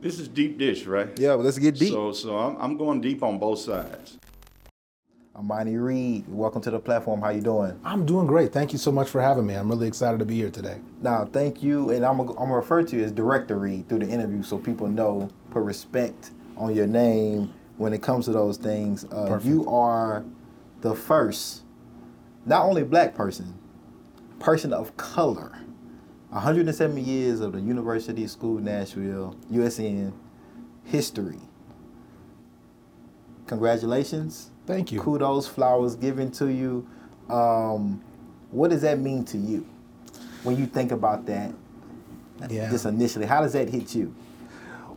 This is deep dish, right? Yeah, but let's get deep. So, so I'm, I'm going deep on both sides. Amani Reed. Welcome to the platform. How you doing? I'm doing great. Thank you so much for having me. I'm really excited to be here today. Now, thank you, and I'm gonna, I'm gonna refer to you as Director Reed through the interview, so people know, put respect on your name when it comes to those things. Uh, you are the first, not only black person, person of color. 170 years of the University School Nashville, USN history. Congratulations. Thank you. Kudos, flowers given to you. Um, what does that mean to you when you think about that? Yeah. Just initially, how does that hit you?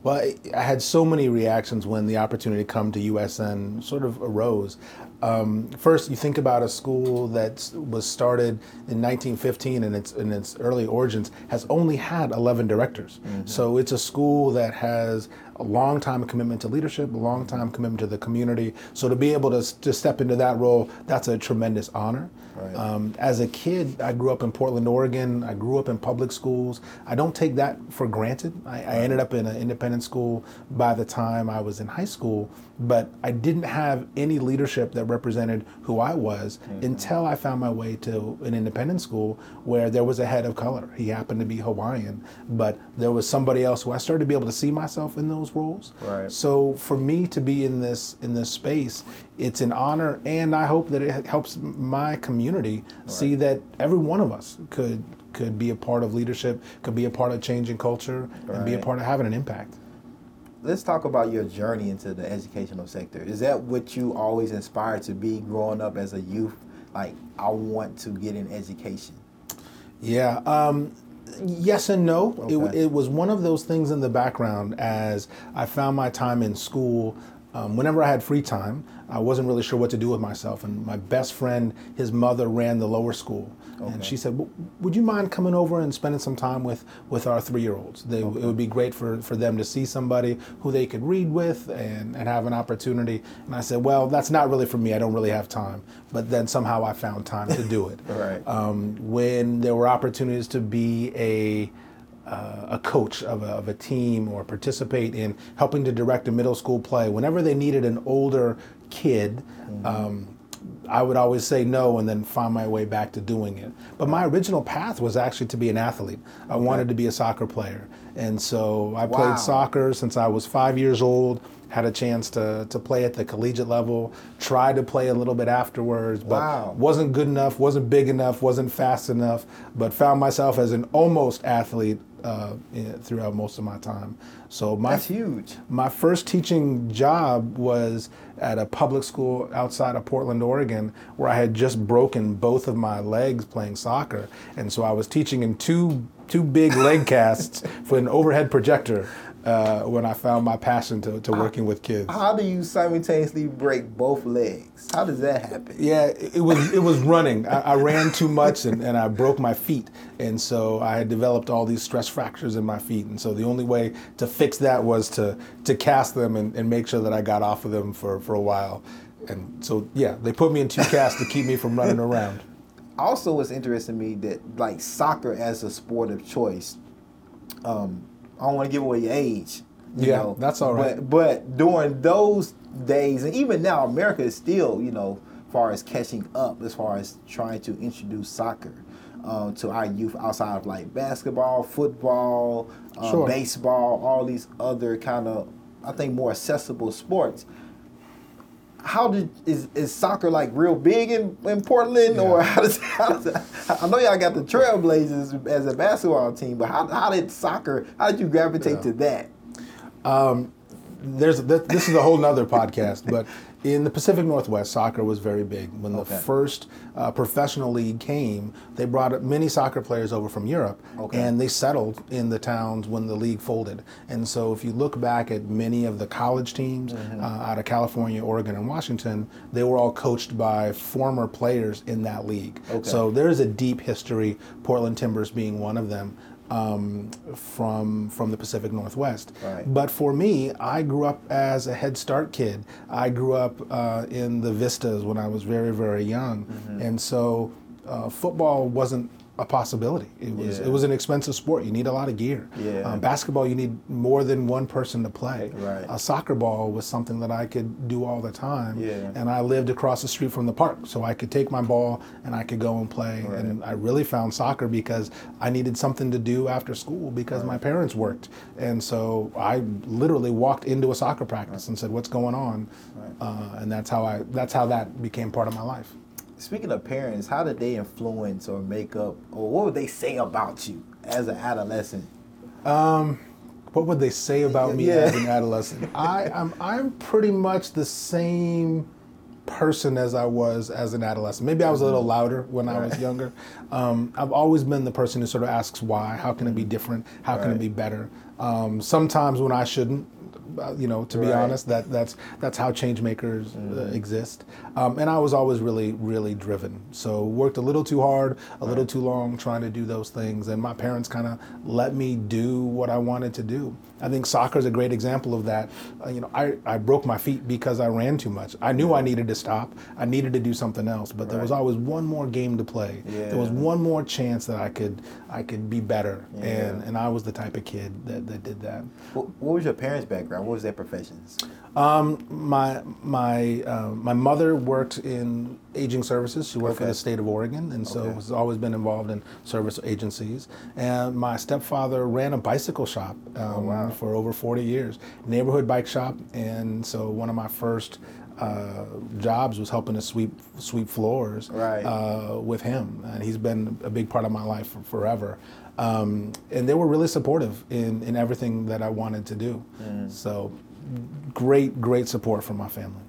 Well, I- I had so many reactions when the opportunity to come to USN sort of arose. Um, first, you think about a school that was started in 1915 and its in its early origins has only had 11 directors. So it's a school that has a long time commitment to leadership, a long time commitment to the community. So to be able to, to step into that role, that's a tremendous honor. Right. Um, as a kid, I grew up in Portland, Oregon. I grew up in public schools. I don't take that for granted. I, I ended up in an independent school by the time I was in high school, but I didn't have any leadership that represented who I was until I found my way to an independent school where there was a head of color. He happened to be Hawaiian, but there was somebody else who I started to be able to see myself in those roles. Right. So for me to be in this in this space, it's an honor, and I hope that it helps my community see that every one of us could could be a part of leadership, could be a part of changing culture, and be a part of having an impact. Let's talk about your journey into the educational sector. Is that what you always inspired to be growing up as a youth? Like, I want to get an education. Yeah. Um, yes and no. It, it was one of those things in the background as I found my time in school. Um, whenever I had free time, I wasn't really sure what to do with myself. And my best friend, his mother ran the lower school. And she said, Would you mind coming over and spending some time with, with our three year olds? They, It would be great for, for them to see somebody who they could read with and, and have an opportunity. And I said, Well, that's not really for me. I don't really have time. But then somehow I found time to do it Right. um, when there were opportunities to be a uh, a coach of a, of a team or participate in helping to direct a middle school play. Whenever they needed an older kid, um, I would always say no and then find my way back to doing it. But my original path was actually to be an athlete. I wanted to be a soccer player. And so I Wow. played soccer since I was five years old. Had a chance to, to play at the collegiate level, tried to play a little bit afterwards, but Wow. wasn't good enough, wasn't big enough, wasn't fast enough, but found myself as an almost athlete uh, throughout most of my time. So my That's huge. my first teaching job was at a public school outside of Portland, Oregon, where I had just broken both of my legs playing soccer, and so I was teaching in two two big leg casts for an overhead projector. Uh, when I found my passion to, to working with kids. How do you simultaneously break both legs? How does that happen? Yeah, it it was it was running. I, I ran too much and, and I broke my feet, and so I had developed all these stress fractures in my feet. And so the only way to fix that was to to cast them and, and make sure that I got off of them for, for a while. And so yeah, they put me in two casts to keep me from running around. Also, it's interesting to me that like soccer as a sport of choice. Um, I don't want to give away your age. You Yeah, know, that's all right. But, but during those days, and even now, America is still, you know, far as catching up as far as trying to introduce soccer um, to our youth outside of like basketball, football, uh, Sure. baseball, all these other kind of, I think, more accessible sports how did is, is soccer like real big in, in Portland? Or how does, how does I know y'all got the Trailblazers as a basketball team, but how, how did soccer how did you gravitate to that? Um, there's th- this is a whole nother podcast, but in the Pacific Northwest, soccer was very big. When Okay. the first uh, professional league came, they brought many soccer players over from Europe, Okay. and they settled in the towns when the league folded. And so, if you look back at many of the college teams Mm-hmm. uh, out of California, Oregon, and Washington, they were all coached by former players in that league. Okay. So there is a deep history. Portland Timbers being one of them. Um, from from the Pacific Northwest, Right. but for me, I grew up as a Head Start kid. I grew up uh, in the Vistas when I was very, very young. And so uh, football wasn't a possibility. It was Yeah. it was an expensive sport. You need a lot of gear. Yeah. Um, basketball, you need more than one person to play. Right. A soccer ball was something that I could do all the time. Yeah. And I lived across the street from the park, so I could take my ball and I could go and play. Right. And I really found soccer because I needed something to do after school because my parents worked, and so I literally walked into a soccer practice and said, "What's going on?" Uh, and that's how I that's how that became part of my life. Speaking of parents, how did they influence or make up, or what would they say about you as an adolescent? What would they say about me Yeah. as an adolescent? I, I'm I'm pretty much the same person as I was as an adolescent. Maybe I was a little louder when I was younger. Um, I've always been the person who sort of asks why. How can it be different? How can it be better? Um, sometimes when I shouldn't. Uh, You know, to be Right. honest, that that's that's how change makers uh, exist. Um, and I was always really, really driven. So worked a little too hard, a little too long, trying to do those things. And my parents kind of let me do what I wanted to do. I think soccer is a great example of that. Uh, you know, I, I broke my feet because I ran too much. I knew I needed to stop. I needed to do something else, but there was always one more game to play. Yeah. There was one more chance that I could I could be better. And Yeah. and I was the type of kid that, that did that. What, what was your parents' background? What was their professions? Um, my my uh, my mother worked in aging services. She worked for the state of Oregon, and so Okay. has always been involved in service agencies. And my stepfather ran a bicycle shop um, Oh, wow. for over 40 years, neighborhood bike shop. And so one of my first uh, jobs was helping to sweep sweep floors Right. uh, with him, and he's been a big part of my life for forever. Um, and they were really supportive in, in everything that I wanted to do. Mm. So great, great support from my family.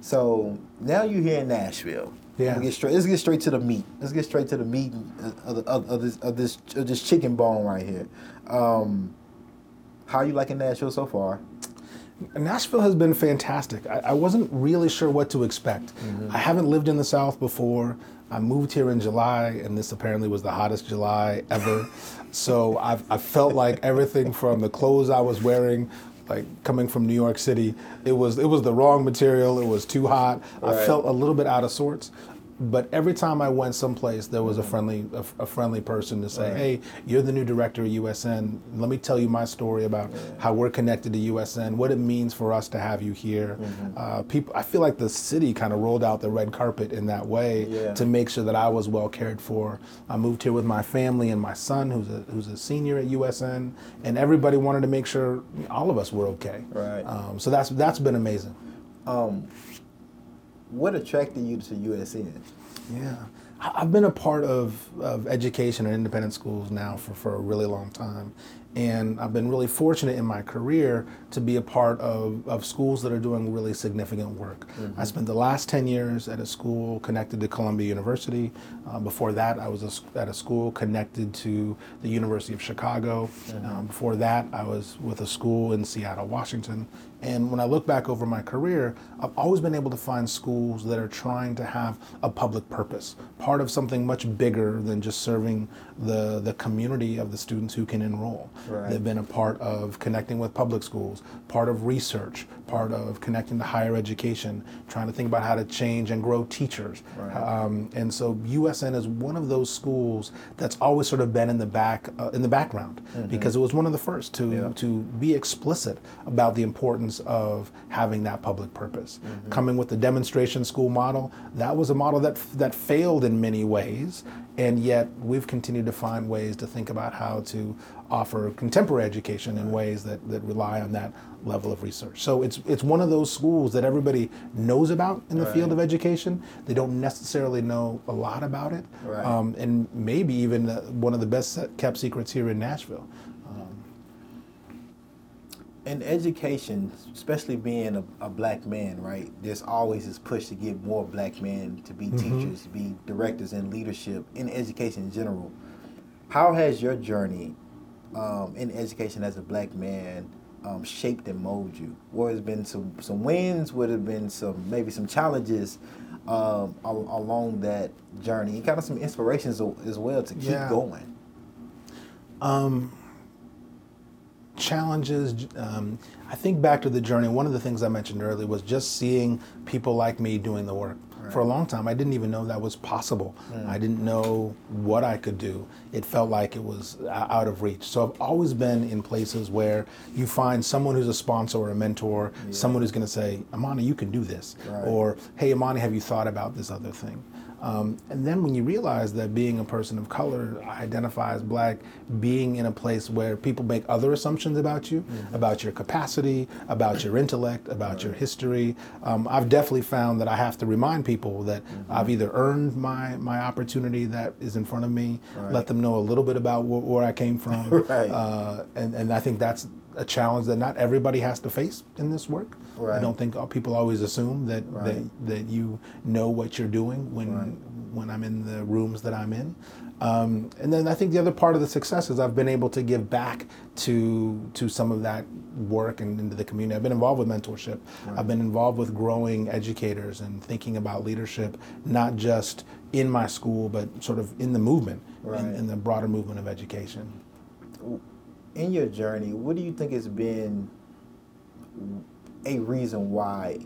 So now you're here in Nashville. Yeah. Let's get straight. Let's get straight to the meat. Let's get straight to the meat of, the- of, of this of this of this chicken bone right here. Um, how you liking Nashville so far? Nashville has been fantastic. I, I wasn't really sure what to expect. I haven't lived in the South before. I moved here in July, and this apparently was the hottest July ever. so I've, I felt like everything from the clothes I was wearing, like coming from New York City, it was it was the wrong material. It was too hot. I felt a little bit out of sorts. But every time I went someplace, there was a friendly a, a friendly person to say, Right. "Hey, you're the new director of USN. Let me tell you my story about how we're connected to USN, what it means for us to have you here." Uh, people, I feel like the city kind of rolled out the red carpet in that way Yeah. to make sure that I was well cared for. I moved here with my family and my son, who's a who's a senior at USN, and everybody wanted to make sure all of us were okay. Right. Um, so that's that's been amazing. Um, what attracted you to USN? Yeah. I've been a part of, of education and independent schools now for, for a really long time. And I've been really fortunate in my career to be a part of, of schools that are doing really significant work. I spent the last 10 years at a school connected to Columbia University. Uh, before that, I was a at a school connected to the University of Chicago. Um, before that, I was with a school in Seattle, Washington. And when I look back over my career, I've always been able to find schools that are trying to have a public purpose, part of something much bigger than just serving the, the community of the students who can enroll. Right. They've been a part of connecting with public schools, part of research, part of connecting to higher education, trying to think about how to change and grow teachers. Right. Um, and so USN is one of those schools that's always sort of been in the back uh, in the background because it was one of the first to Yeah. to be explicit about the importance of having that public purpose. Coming with the demonstration school model, that was a model that that failed in many ways, and yet we've continued to find ways to think about how to offer contemporary education in ways that, that rely on that level of research. So it's it's one of those schools that everybody knows about in the field of education. They don't necessarily know a lot about it, Right. um, and maybe even uh, one of the best kept secrets here in Nashville. in education, especially being a, a black man, right? There's always this push to get more black men to be teachers, to be directors in leadership in education in general. How has your journey um, in education as a black man um, shaped and molded you? What has been some some wins? What have been some maybe some challenges um, al- along that journey? And kind of some inspirations as well to keep Yeah. going. challenges. Um, I think back to the journey. One of the things I mentioned earlier was just seeing people like me doing the work. For a long time, I didn't even know that was possible. Hmm. I didn't know what I could do. It felt like it was out of reach. So I've always been in places where you find someone who's a sponsor or a mentor, someone who's going to say, Amani, you can do this. Right. Or, hey, Amani, have you thought about this other thing? Um, and then when you realize that being a person of color, identify as black, being in a place where people make other assumptions about you, about your capacity, about your intellect, about your history, um, I've definitely found that I have to remind people that I've either earned my, my opportunity that is in front of me, let them know a little bit about wh- where I came from. Right. uh, and, and I think that's a challenge that not everybody has to face in this work. I don't think uh, people always assume that, Right. that that you know what you're doing when when I'm in the rooms that I'm in. Um, and then I think the other part of the success is I've been able to give back to to some of that work and into the community. I've been involved with mentorship. I've been involved with growing educators and thinking about leadership, not just in my school, but sort of in the movement, Right. in, in the broader movement of education. in your journey, what do you think has been a reason why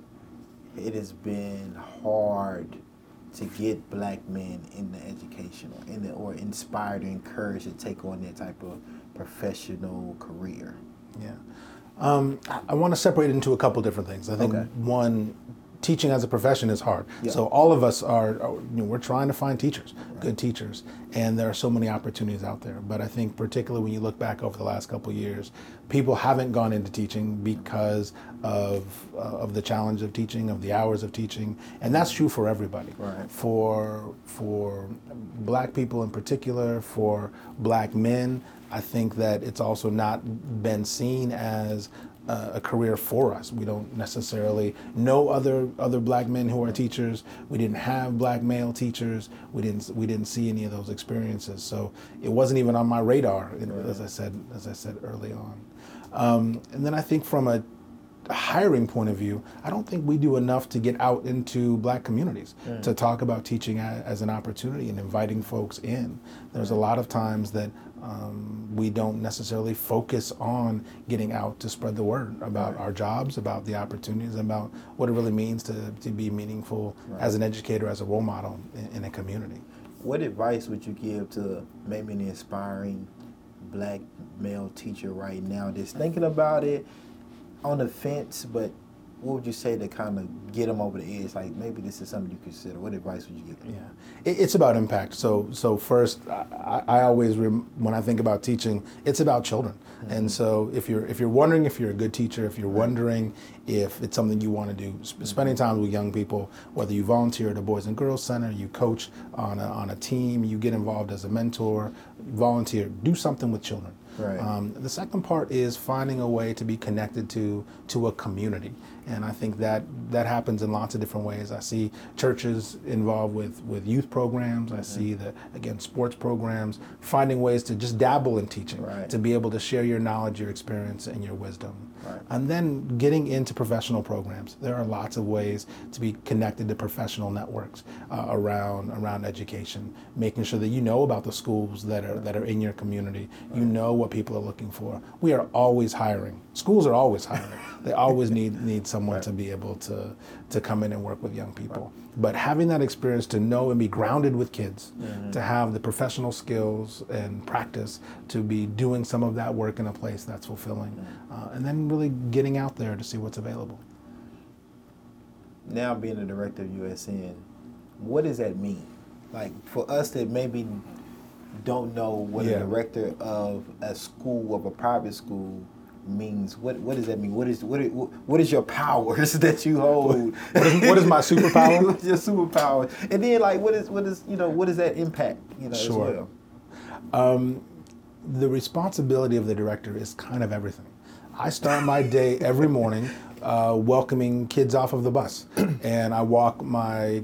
it has been hard to get black men in the education or in the, or inspired or encouraged to take on that type of professional career? Yeah. Um, I, I want to separate it into a couple different things. I think Okay. one, teaching as a profession is hard. Yeah. So all of us are, are you know, we're trying to find teachers, good teachers, and there are so many opportunities out there. But I think particularly when you look back over the last couple of years, people haven't gone into teaching because of uh, of the challenge of teaching, of the hours of teaching, and that's true for everybody. Right. For for black people in particular, for black men, I think that it's also not been seen as a, a career for us. We don't necessarily know other other black men who are teachers. We didn't have black male teachers. We didn't we didn't see any of those experiences. So it wasn't even on my radar, know, as I said as I said early on. Um, and then I think from a hiring point of view, I don't think we do enough to get out into black communities to talk about teaching as an opportunity and inviting folks in. There's a lot of times that um, we don't necessarily focus on getting out to spread the word about our jobs, about the opportunities, about what it really means to, to be meaningful as an educator, as a role model in, in a community. What advice would you give to maybe an inspiring black male teacher right now that's thinking about it on the fence, but what would you say to kind of get them over the edge? Like maybe this is something you consider. What advice would you give them? Yeah, it, it's about impact. So, so first, I, I always rem, when I think about teaching, it's about children. Mm-hmm. And so, if you're if you're wondering if you're a good teacher, if you're wondering if it's something you want to do, sp- mm-hmm. spending time with young people, whether you volunteer at a Boys and Girls Center, you coach on a, on a team, you get involved as a mentor, volunteer, do something with children. Right. Um, the second part is finding a way to be connected to to a community, and I think that that happens in lots of different ways. I see churches involved with with youth programs. I see the again sports programs, finding ways to just dabble in teaching, Right. to be able to share your knowledge, your experience, and your wisdom. Right. And then getting into professional programs. There are lots of ways to be connected to professional networks uh, around around education, making sure that you know about the schools that are that are in your community. You know what people are looking for. We are always hiring. Schools are always hiring. they always need need someone to be able to to come in and work with young people. But having that experience to know and be grounded with kids, to have the professional skills and practice to be doing some of that work in a place that's fulfilling, uh, and then really getting out there to see what's available. Now being a director of USN, what does that mean? Like for us that maybe don't know what Yeah. a director of a school of a private school means, what what does that mean? What is what is, what is your powers that you hold? What is, what is my superpower? What's your superpower? And then like what is what is you know what does that impact you know Sure. as well? the responsibility of the director is kind of everything. I start my day every morning uh, welcoming kids off of the bus, and I walk my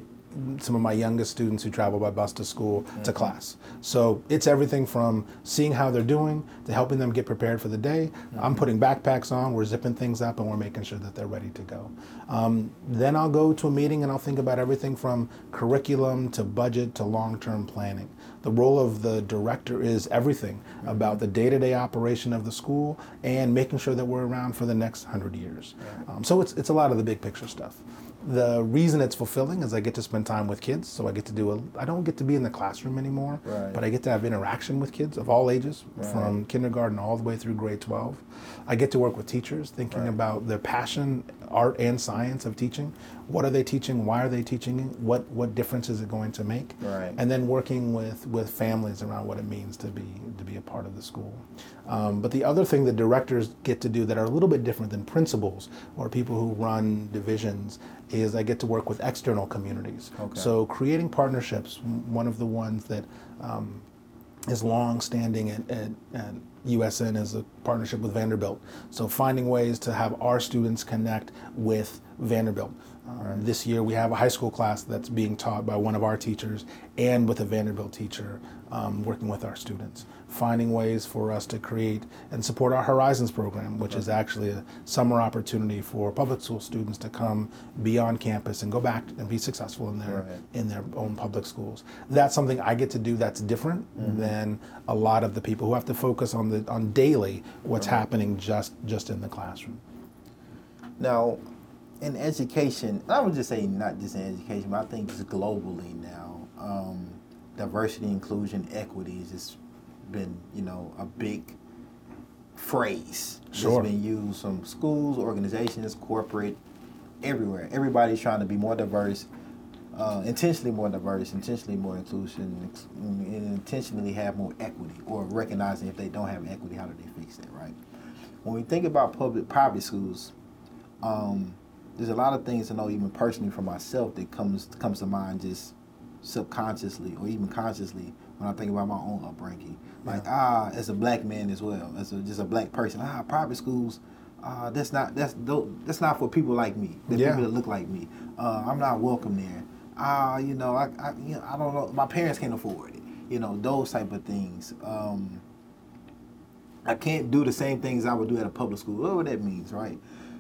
some of my youngest students who travel by bus to school to class. So it's everything from seeing how they're doing to helping them get prepared for the day. I'm putting backpacks on, we're zipping things up, and we're making sure that they're ready to go. Um, then I'll go to a meeting and I'll think about everything from curriculum to budget to long-term planning. The role of the director is everything about the day-to-day operation of the school and making sure that we're around for the next hundred years. Um, so it's it's a lot of the big picture stuff. The reason it's fulfilling is I get to spend time with kids. So I get to do a. I don't get to be in the classroom anymore, Right. but I get to have interaction with kids of all ages, Right. from kindergarten all the way through grade 12. I get to work with teachers, thinking Right. about their passion, art, and science of teaching. What are they teaching? Why are they teaching? What what difference is it going to make? Right. And then working with with families around what it means to be to be a part of the school. Um, but the other thing that directors get to do that are a little bit different than principals or people who run divisions is I get to work with external communities. Okay. So creating partnerships. One of the ones that um, is long standing at, at, at USN is a partnership with Vanderbilt. So finding ways to have our students connect with Vanderbilt. Um, This year we have a high school class that's being taught by one of our teachers and with a Vanderbilt teacher um, working with our students. Finding ways for us to create and support our Horizons program, which is actually a summer opportunity for public school students to come be on campus and go back and be successful in their Right. in their own public schools. That's something I get to do that's different than a lot of the people who have to focus on the on daily what's happening just just in the classroom. Now, in education, I would just say not just in education, but I think just globally now, um, diversity, inclusion, equity is just been, you know, a big phrase Sure. that's been used from schools, organizations, corporate, everywhere. Everybody's trying to be more diverse, uh, intentionally more diverse, intentionally more inclusion, and intentionally have more equity, or recognizing if they don't have equity, how do they fix that, right? When we think about public private schools, um, there's a lot of things to know even personally for myself that comes comes to mind just subconsciously or even consciously when I think about my own upbringing. Like ah, as a black man as well, as a, just a black person, ah, private schools, uh, that's not that's that's not for people like me, the Yeah. people that look like me. Uh, I'm not welcome there. Ah, you know, I, I you know I don't know. My parents can't afford it. You know those type of things. Um, I can't do the same things I would do at a public school, whatever that means, right?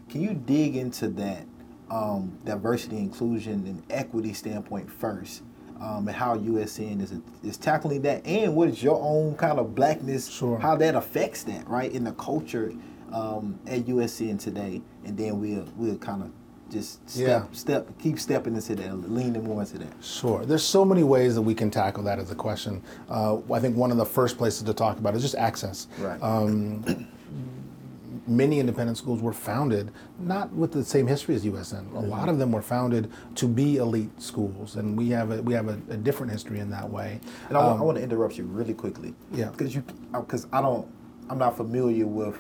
Can you dig into that um, diversity, inclusion, and equity standpoint first, um, and how USN is is tackling that, and what is your own kind of blackness, Sure. how that affects that, right, in the culture um, at USN today, and then we'll we'll kind of just step Yeah. step keep stepping into that, leaning more into that. Sure. There's so many ways that we can tackle that as a question. Uh, I think one of the first places to talk about is just access. Right. Um, many independent schools were founded not with the same history as USN. A lot of them were founded to be elite schools, and we have a we have a, a different history in that way. And I, wa- I Um, want to interrupt you really quickly. Yeah. Because you, because I don't, I'm not familiar with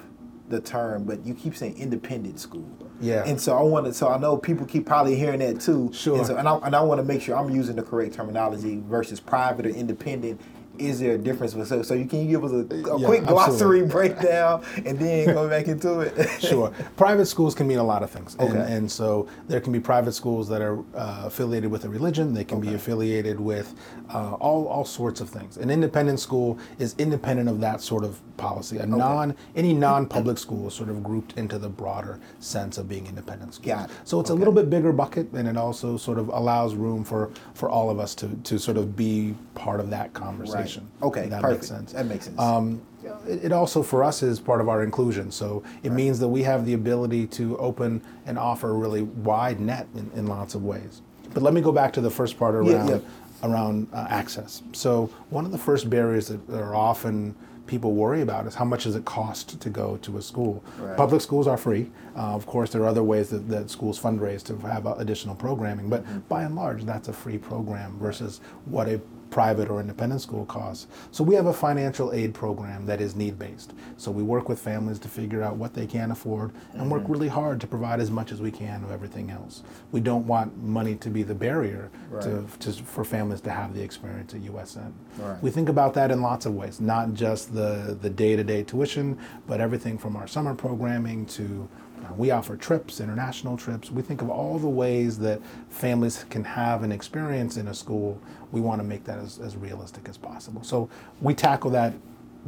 the term, but you keep saying independent school. Yeah. And so I want to, so I know people keep probably hearing that too. Sure. And, so, and I, and I want to make sure I'm using the correct terminology versus private or independent. Is there a difference? So, so you can you give us a, a Yeah, quick glossary absolutely. breakdown and then go back into it? sure. Private schools can mean a lot of things. And, Okay. and so there can be private schools that are uh, affiliated with a religion. They can be affiliated with uh, all, all sorts of things. An independent school is independent of that sort of policy. A non any non-public school is sort of grouped into the broader sense of being independent schools. Got it. So it's a little bit bigger bucket, and it also sort of allows room for for all of us to to sort of be part of that conversation. Okay, that perfect. makes sense. That makes sense. Um, it, it also for us is part of our inclusion. So it means that we have the ability to open and offer a really wide net in, in lots of ways. But let me go back to the first part around Yeah, yeah. around uh, access. So one of the first barriers that are often people worry about is how much does it cost to go to a school. Right. Public schools are free. Uh, of course, there are other ways that, that schools fundraise to have additional programming, but Mm-hmm. by and large, that's a free program versus what a private or independent school costs. So we have a financial aid program that is need based. So we work with families to figure out what they can afford and work Mm-hmm. really hard to provide as much as we can of everything else. We don't want money to be the barrier to, Right. to, for families to have the experience at USN. Right. We think about that in lots of ways, not just the, the day-to-day tuition, but everything from our summer programming to we offer trips, international trips. We think of all the ways that families can have an experience in a school. We want to make that as, as realistic as possible. So we tackle that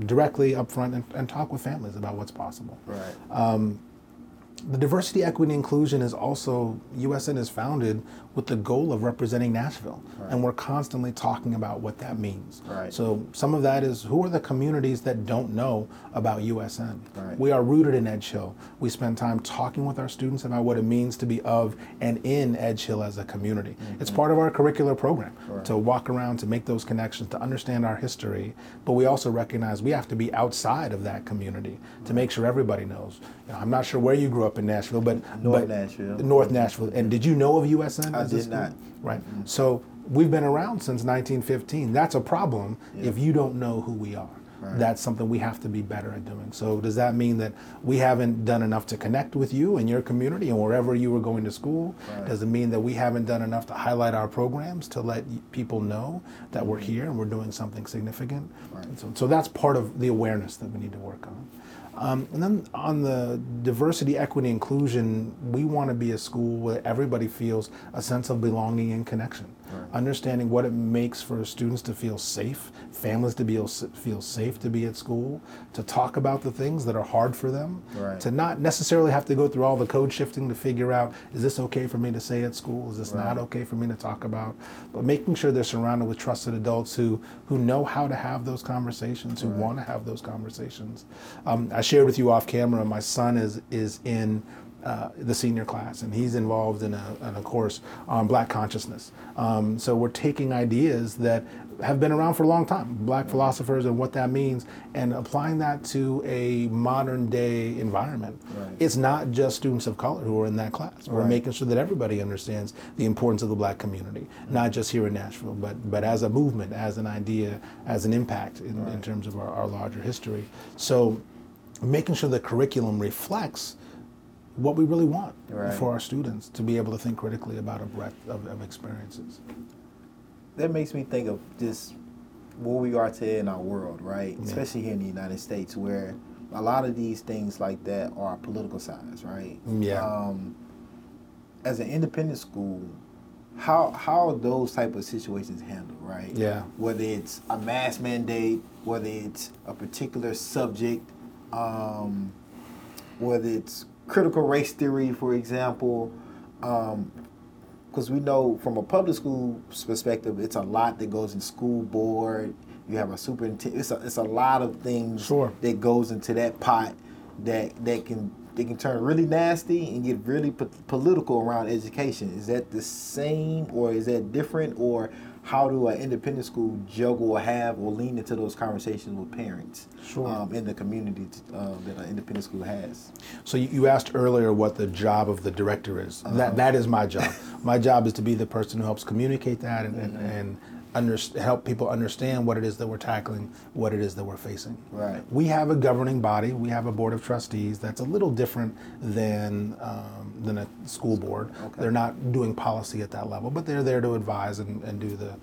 directly up front and, and talk with families about what's possible. right. Um, the diversity, equity, and inclusion is also USN is founded with the goal of representing Nashville, and we're constantly talking about what that means. Right. So some of that is who are the communities that don't know about USN. Right. We are rooted in Edge Hill. We spend time talking with our students about what it means to be of and in Edge Hill as a community. Mm-hmm. It's part of our curricular program to walk around, to make those connections, to understand our history. But we also recognize we have to be outside of that community to make sure everybody knows. You know, I'm not sure where you grew up in Nashville, but North but- Nashville. North Nashville. And did you know of USN? I a did not. Right. Mm-hmm. So we've been around since 1915. That's a problem if you don't know who we are. That's something we have to be better at doing. So does that mean that we haven't done enough to connect with you and your community and wherever you were going to school? Does it mean that we haven't done enough to highlight our programs to let people know that we're mm-hmm. here and we're doing something significant? And So, so that's part of the awareness that we need to work on. Um, and then on the diversity, equity, inclusion, we want to be a school where everybody feels a sense of belonging and connection. Understanding what it makes for students to feel safe, families to be, feel safe to be at school, to talk about the things that are hard for them, Right. to not necessarily have to go through all the code shifting to figure out is this okay for me to say at school? Is this not okay for me to talk about? But making sure they're surrounded with trusted adults who who know how to have those conversations, who want to have those conversations. Um, I shared with you off camera. My son is is in. Uh, the senior class, and he's involved in a, in a course on Black consciousness. Um, so we're taking ideas that have been around for a long time, Black philosophers and what that means, and applying that to a modern day environment. It's not just students of color who are in that class. We're Right. making sure that everybody understands the importance of the black community, not just here in Nashville, but, but as a movement, as an idea, as an impact in, in terms of our, our larger history. So making sure the curriculum reflects what we really want Right. for our students to be able to think critically about a breadth of, of experiences. that makes me think of just where we are today in our world, right? Especially here in the United States, where a lot of these things like that are politicized, right? Yeah. Um, as an independent school, how how are those type of situations handled, right? Yeah. Whether it's a mass mandate, whether it's a particular subject, um, whether it's critical race theory, for example. Um, because we know from a public school perspective, it's a lot that goes in school board. You have a superintendent. It's a, it's a lot of things Sure. that goes into that pot that that can they can turn really nasty and get really po- political around education. Is that the same or is that different or how do an independent school juggle or have or lean into those conversations with parents Sure. um, in the community uh, that an independent school has? So you, you asked earlier what the job of the director is. That that is my job. my job is to be the person who helps communicate that and, and, and under, help people understand what it is that we're tackling, what it is that we're facing. Right. We have a governing body. We have a board of trustees that's a little different than um, than a school board. They're not doing policy at that level, but they're there to advise and, and do the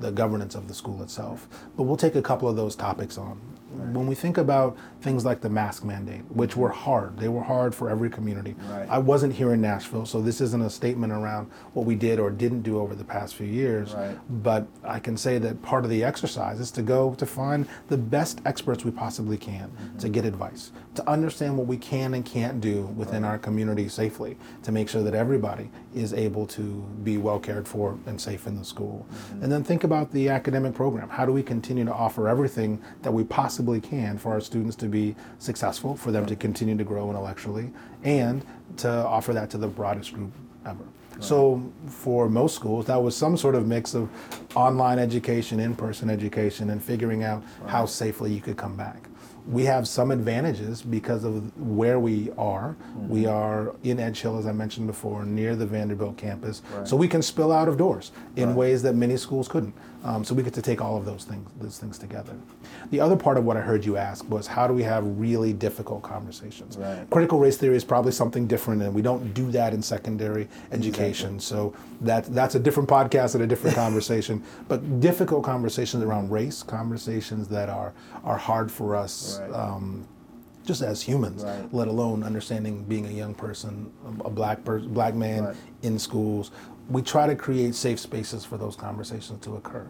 the governance of the school itself. But we'll take a couple of those topics on. When we think about things like the mask mandate, which were hard, they were hard for every community. Right. I wasn't here in Nashville, so this isn't a statement around what we did or didn't do over the past few years. Right. But I can say that part of the exercise is to go to find the best experts we possibly can to mm-hmm. get advice, to understand what we can and can't do within our community safely, to make sure that everybody is able to be well cared for and safe in the school. Mm-hmm. And then think about the academic program. How do we continue to offer everything that we possibly can for our students to be successful, for them to continue to grow intellectually, and to offer that to the broadest group ever? So for most schools, that was some sort of mix of online education, in-person education, and figuring out how safely you could come back. We have some advantages because of where we are. Mm-hmm. We are in Edge Hill, as I mentioned before, near the Vanderbilt campus, so we can spill out of doors in ways that many schools couldn't. Um, so we get to take all of those things, those things together. The other part of what I heard you ask was how do we have really difficult conversations? Right. Critical race theory is probably something different, and we don't do that in secondary education. So that that's a different podcast and a different conversation. But difficult conversations around race, conversations that are are hard for us. Right. Um, just as humans, Right. let alone understanding being a young person, a a black person, black man Right. in schools, we try to create safe spaces for those conversations to occur.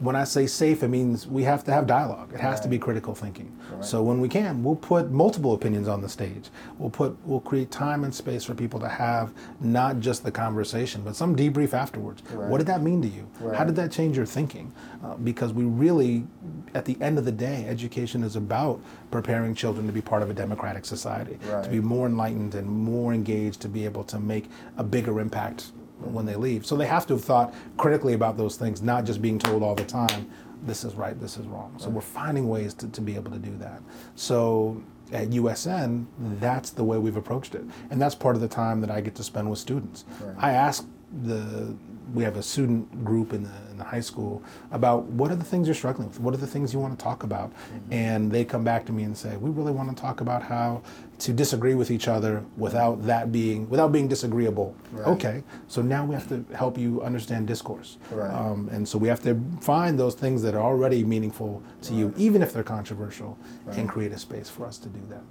when I say safe, it means we have to have dialogue. It has to be critical thinking. So when we can, we'll put multiple opinions on the stage. We'll put we'll create time and space for people to have not just the conversation, but some debrief afterwards. What did that mean to you? How did that change your thinking? Uh, because we really, at the end of the day, education is about preparing children to be part of a democratic society, to be more enlightened and more engaged, to be able to make a bigger impact when they leave. So they have to have thought critically about those things, not just being told all the time, this is right, this is wrong. So we're finding ways to, to be able to do that. So at USN, that's the way we've approached it. And that's part of the time that I get to spend with students. Right. I ask the, we have a student group in the, in the high school about what are the things you're struggling with? What are the things you want to talk about? And they come back to me and say, we really want to talk about how to disagree with each other without that being, without being disagreeable. Right. Okay, so now we have to help you understand discourse. Right. Um, and so we have to find those things that are already meaningful to you, even if they're controversial, and create a space for us to do that.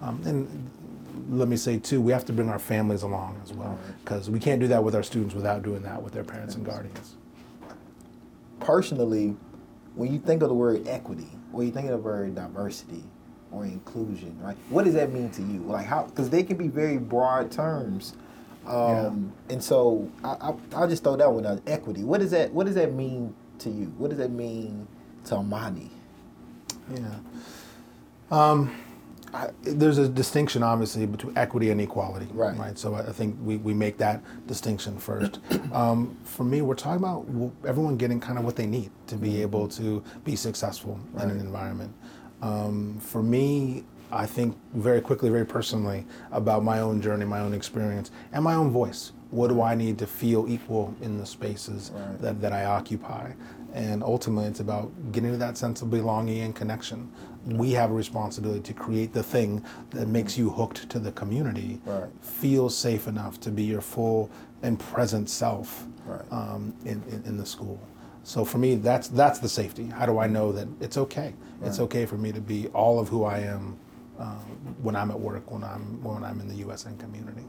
Um, and let me say too, we have to bring our families along as well, because we can't do that with our students without doing that with their parents and guardians. personally, when you think of the word equity, or you think of the word diversity or inclusion, right? What does that mean to you? Like how? Because they can be very broad terms, um, and so I, I, I'll just throw that one out. Equity. What does that? What does that mean to you? What does that mean to Amani? Yeah. Um, I, there's a distinction, obviously, between equity and equality. Right. Right. So I think we, we make that distinction first. um, for me, we're talking about everyone getting kind of what they need to be able to be successful in an environment. Um, for me, I think very quickly, very personally about my own journey, my own experience, and my own voice. What do I need to feel equal in the spaces Right. that, that I occupy? And ultimately, it's about getting to that sense of belonging and connection. We have a responsibility to create the thing that makes you hooked to the community, Right. feel safe enough to be your full and present self Right. um, in, in, in the school. So for me, that's that's the safety. How do I know that it's okay? It's okay for me to be all of who I am um, when I'm at work, when I'm when I'm in the USN community.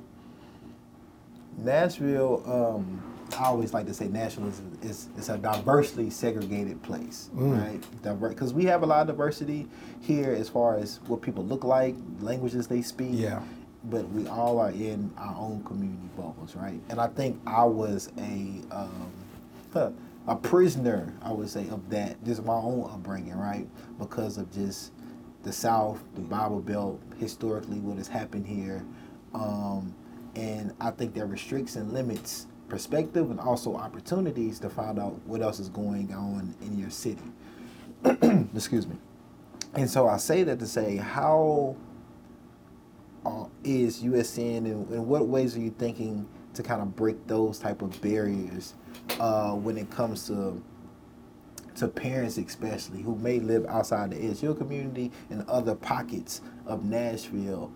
Nashville, um, I always like to say nationalism is, is a diversely segregated place, right? Because we have a lot of diversity here as far as what people look like, languages they speak. Yeah. But we all are in our own community bubbles, right? And I think I was a um, huh, a prisoner, I would say, of that, just my own upbringing, right? Because of just the South, the Bible Belt, historically, what has happened here. Um, and I think that restricts and limits perspective and also opportunities to find out what else is going on in your city. Excuse me. And so I say that to say, how uh, is USN and in what ways are you thinking to kind of break those type of barriers uh, when it comes to to parents especially who may live outside the ASU community and other pockets of Nashville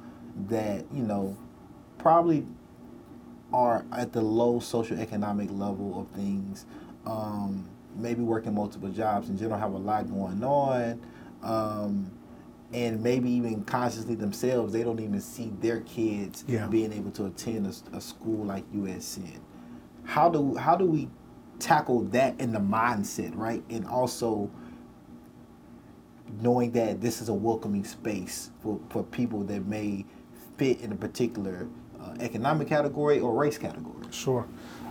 that you know probably are at the low socioeconomic level of things um, maybe working multiple jobs in general have a lot going on um, and maybe even consciously themselves they don't even see their kids Yeah. being able to attend a, a school like USN how do how do we tackle that in the mindset right and also knowing that this is a welcoming space for, for people that may fit in a particular economic category or race category Sure.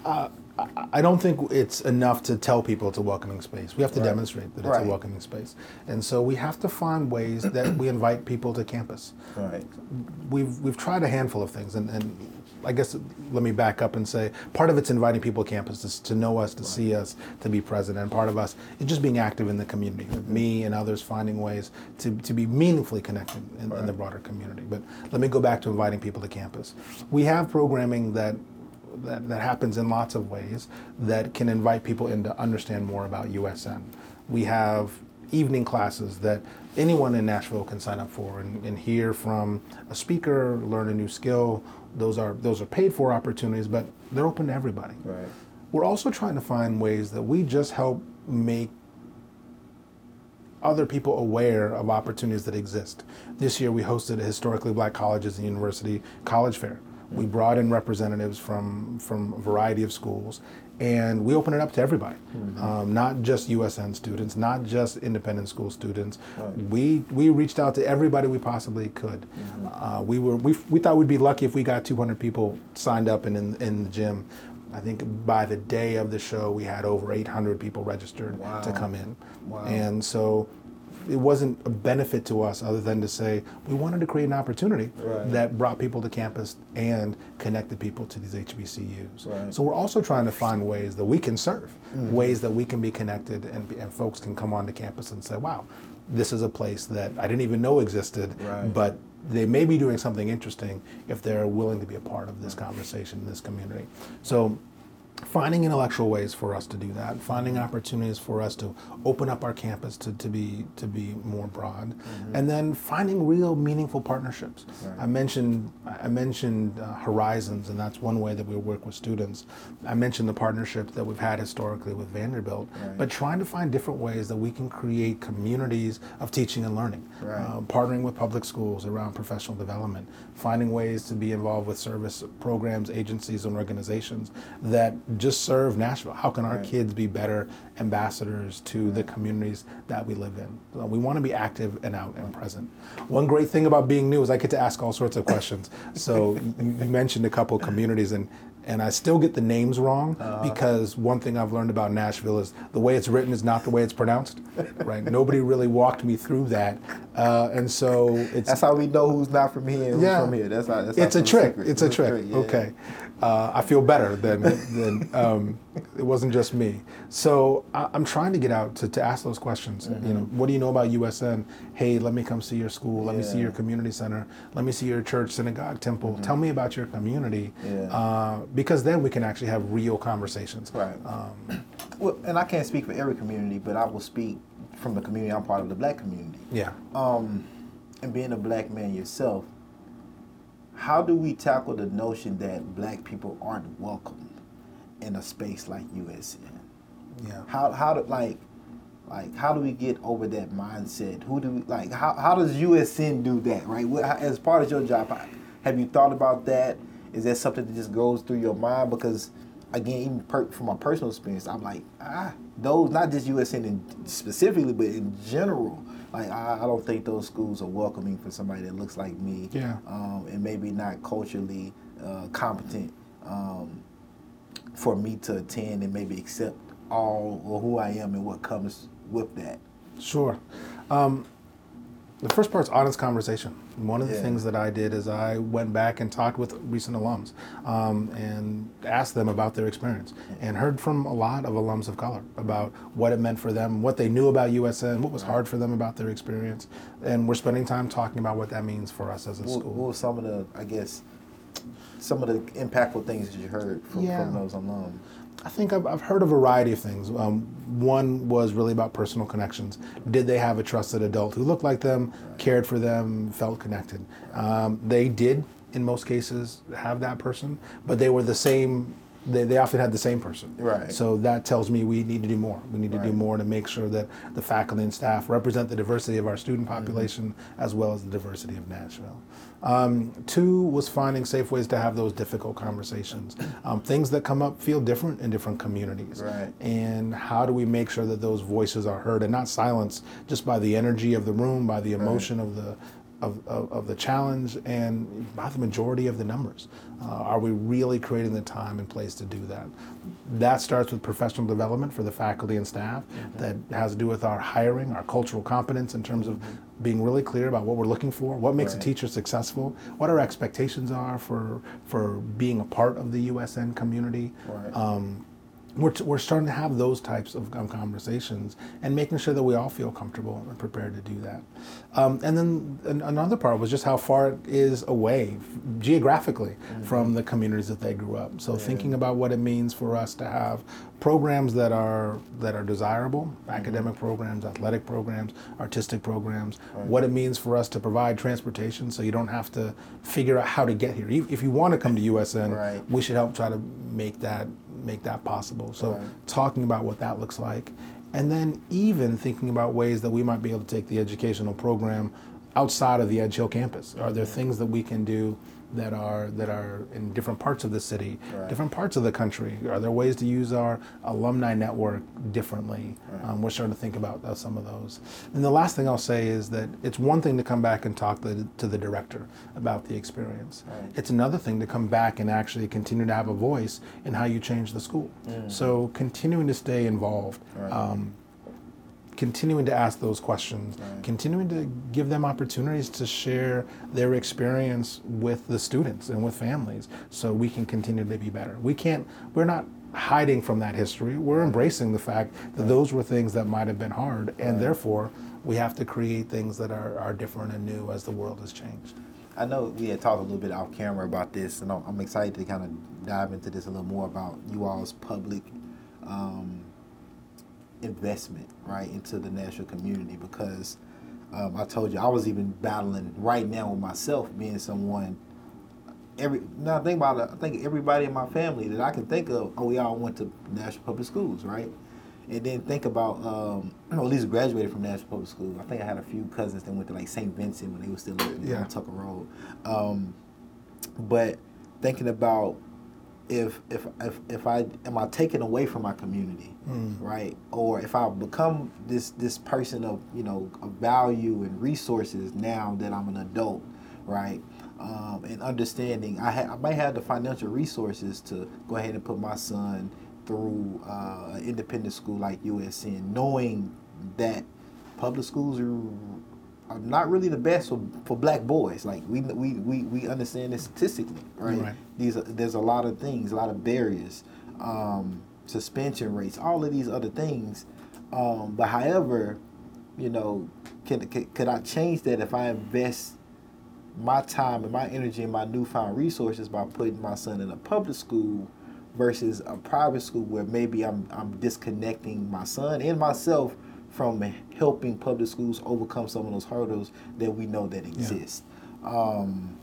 Uh, I, I don't think it's enough to tell people it's a welcoming space. We have to Right. demonstrate that it's Right. a welcoming space. And so we have to find ways that we invite people to campus. right We've, we've tried a handful of things, and, and I guess let me back up and say part of it's inviting people to campus to, to know us, to see us, to be present, and part of us is just being active in the community. Mm-hmm. Me and others finding ways to, to be meaningfully connected in, in the broader community. But let me go back to inviting people to campus. We have programming that that, that happens in lots of ways that can invite people in to understand more about USN. We have evening classes that anyone in Nashville can sign up for and, and hear from a speaker, learn a new skill. Those are those are paid for opportunities, but they're open to everybody. right We're also trying to find ways that we just help make other people aware of opportunities that exist. This year we hosted a historically black colleges and university college fair We mm-hmm. brought in representatives from from a variety of schools, and we open it up to everybody, um, not just USN students, not just independent school students. We we reached out to everybody we possibly could. Uh, we were we, we thought we'd be lucky if we got 200 people signed up and in in the gym. I think by the day of the show, we had over 800 people registered Wow. to come in, Wow. and so it wasn't a benefit to us other than to say we wanted to create an opportunity Right. that brought people to campus and connected people to these HBCUs. Right. So we're also trying to find ways that we can serve, mm-hmm. ways that we can be connected and, and folks can come onto campus and say, wow, this is a place that I didn't even know existed, Right. but they may be doing something interesting if they're willing to be a part of this conversation, in this community. So finding intellectual ways for us to do that, finding opportunities for us to open up our campus to, to be to be more broad, and then finding real meaningful partnerships. I mentioned I mentioned uh, Horizons, and that's one way that we work with students. I mentioned the partnership that we've had historically with Vanderbilt, Right. but trying to find different ways that we can create communities of teaching and learning. Right. Uh, partnering with public schools around professional development, finding ways to be involved with service programs, agencies, and organizations that just serve Nashville. How can our Right. kids be better ambassadors to the communities that we live in? So we want to be active and out and present. One great thing about being new is I get to ask all sorts of questions. So you you mentioned a couple communities and. And I still get the names wrong Uh-huh. because one thing I've learned about Nashville is the way it's written is not the way it's pronounced. Right? Nobody really walked me through that, uh, and so it's That's how we know who's not from here and who's Yeah. from here. That's how. That's it's how a trick. It's a trick. yeah. Okay, uh, I feel better than than um, it wasn't just me. So I, I'm trying to get out to, to ask those questions. You know, what do you know about USN? Hey, let me come see your school. Let me see your community center. Let me see your church, synagogue, temple. Tell me about your community. Yeah. Uh, because then we can actually have real conversations. Right. Um, Well, and I can't speak for every community, but I will speak from the community I'm part of, the black community. yeah. Um, and being a black man yourself, how do we tackle the notion that black people aren't welcome in a space like USN? Yeah. How how do like like how do we get over that mindset? Who do we like? How how does USN do that? Right? As part of your job, have you thought about that? Is that something that just goes through your mind? Because again, even per, from my personal experience, I'm like ah those not just USN in specifically, but in general. Like I, I don't think those schools are welcoming for somebody that looks like me, Yeah. um, and maybe not culturally uh, competent. Um, for me to attend and maybe accept all or who I am and what comes with that. Sure. Um, the first part's honest conversation. One of the Yeah. things that I did is I went back and talked with recent alums um, and asked them about their experience and heard from a lot of alums of color about what it meant for them, what they knew about USN, what was hard for them about their experience. And we're spending time talking about what that means for us as a What, school. what were some of the, I guess, some of the impactful things that you heard from, Yeah. from those alums? I think I've, I've heard a variety of things. Um, one was really about personal connections. Did they have a trusted adult who looked like them, cared for them, felt connected? Um, they did, in most cases, have that person, but they were the same. They, they often had the same person. Right. So that tells me we need to do more. We need to do more to make sure that the faculty and staff represent the diversity of our student Mm-hmm. population as well as the diversity of Nashville. Um, two was finding safe ways to have those difficult conversations. Um, things that come up feel different in different communities. Right. And how do we make sure that those voices are heard and not silenced just by the energy of the room, by the emotion of the of, of, of the challenge, and by the majority of the numbers? Uh, are we really creating the time and place to do that? That starts with professional development for the faculty and staff. That has to do with our hiring, our cultural competence in terms of being really clear about what we're looking for, what makes a teacher successful, what our expectations are for for being a part of the USN community. Right. Um, we're, we're starting to have those types of conversations and making sure that we all feel comfortable and prepared to do that. Um, and then an, another part was just how far it is away f- geographically from the communities that they grew up. So thinking about what it means for us to have programs that are that are desirable, academic programs, athletic programs, artistic programs, what it means for us to provide transportation so you don't have to figure out how to get here. If if you want to come to USN, Right. we should help try to make that make that possible. So Right. talking about what that looks like, and then even thinking about ways that we might be able to take the educational program outside of the Edgehill campus. Are there things that we can do that are that are in different parts of the city, Right. different parts of the country? Are there ways to use our alumni network differently? Um, we're starting to think about uh, some of those. And the last thing I'll say is that it's one thing to come back and talk to, to the director about the experience. Right. It's another thing to come back and actually continue to have a voice in how you change the school. So continuing to stay involved. Right. Um, continuing to ask those questions, Right. continuing to give them opportunities to share their experience with the students and with families so we can continue to be better. We can't, we're not hiding from that history. We're embracing the fact that those were things that might have been hard and therefore we have to create things that are, are different and new as the world has changed. I know we had talked a little bit off camera about this, and I'm, I'm excited to kind of dive into this a little more about you all's public um, investment, right, into the Nashville community because um, I told you I was even battling right now with myself being someone. Every now think about it, I think everybody in my family that I can think of, oh, we all went to Nashville public schools, right? And then think about, um, or at least graduated from Nashville public school. I think I had a few cousins that went to like St. Vincent when they were still living Yeah. on Tucker Road. Um, but thinking about if if if if I am I taken away from my community, right? Or if I become this this person of you know of value and resources now that I'm an adult, right? Um, and understanding I ha- I might have the financial resources to go ahead and put my son through uh, an independent school like USN, knowing that public schools are are not really the best for, for black boys. Like we we, we, we understand this statistically, right? Right. These there's a lot of things, a lot of barriers, um, suspension rates, all of these other things. Um, but however, you know, can, can could I change that if I invest my time and my energy and my newfound resources by putting my son in a public school versus a private school where maybe I'm I'm disconnecting my son and myself from helping public schools overcome some of those hurdles that we know that exist. Um,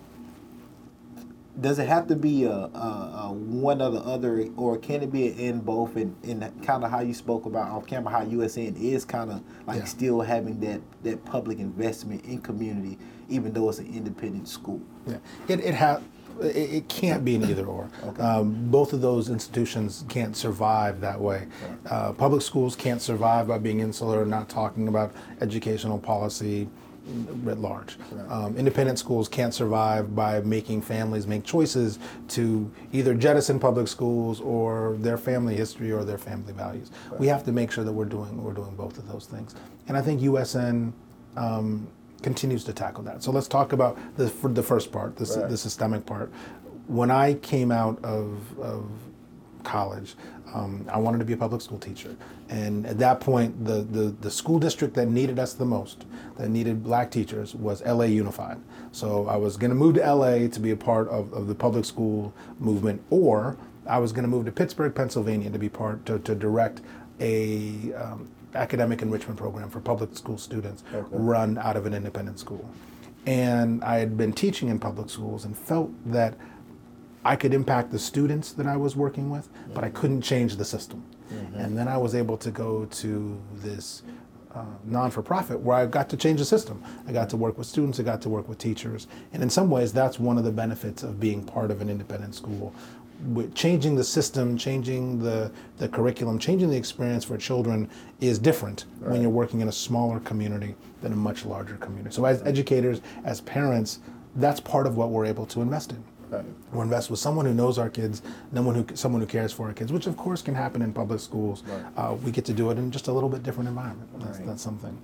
does it have to be a, a, a one or the other, or can it be an in both? And, and kind of how you spoke about off camera, how USN is kind of like Yeah. still having that that public investment in community, even though it's an independent school. Yeah, it it ha- it, it can't be an either or. Um, both of those institutions can't survive that way. Uh, public schools can't survive by being insular and not talking about educational policy writ large. Um, independent schools can't survive by making families make choices to either jettison public schools or their family history or their family values. We have to make sure that we're doing we're doing both of those things. And I think USN. Um, continues to tackle that. So let's talk about the for the first part, the, Right. the systemic part. When I came out of, of college, um, I wanted to be a public school teacher, and at that point, the, the the school district that needed us the most, that needed black teachers, was LA Unified. So I was going to move to LA to be a part of, of the public school movement, or I was going to move to Pittsburgh, Pennsylvania, to be part to, to direct a um, academic enrichment program for public school students Okay. run out of an independent school. And I had been teaching in public schools and felt that I could impact the students that I was working with, but I couldn't change the system. And then I was able to go to this uh, non for profit where I got to change the system. I got to work with students, I got to work with teachers. And in some ways, that's one of the benefits of being part of an independent school. With changing the system, changing the, the curriculum, changing the experience for children is different when you're working in a smaller community than a much larger community. So, as educators, as parents, that's part of what we're able to invest in. Right. Or invest with someone who knows our kids, someone who someone who cares for our kids, which of course can happen in public schools. Right. Uh, we get to do it in just a little bit different environment. That's, Right. that's something.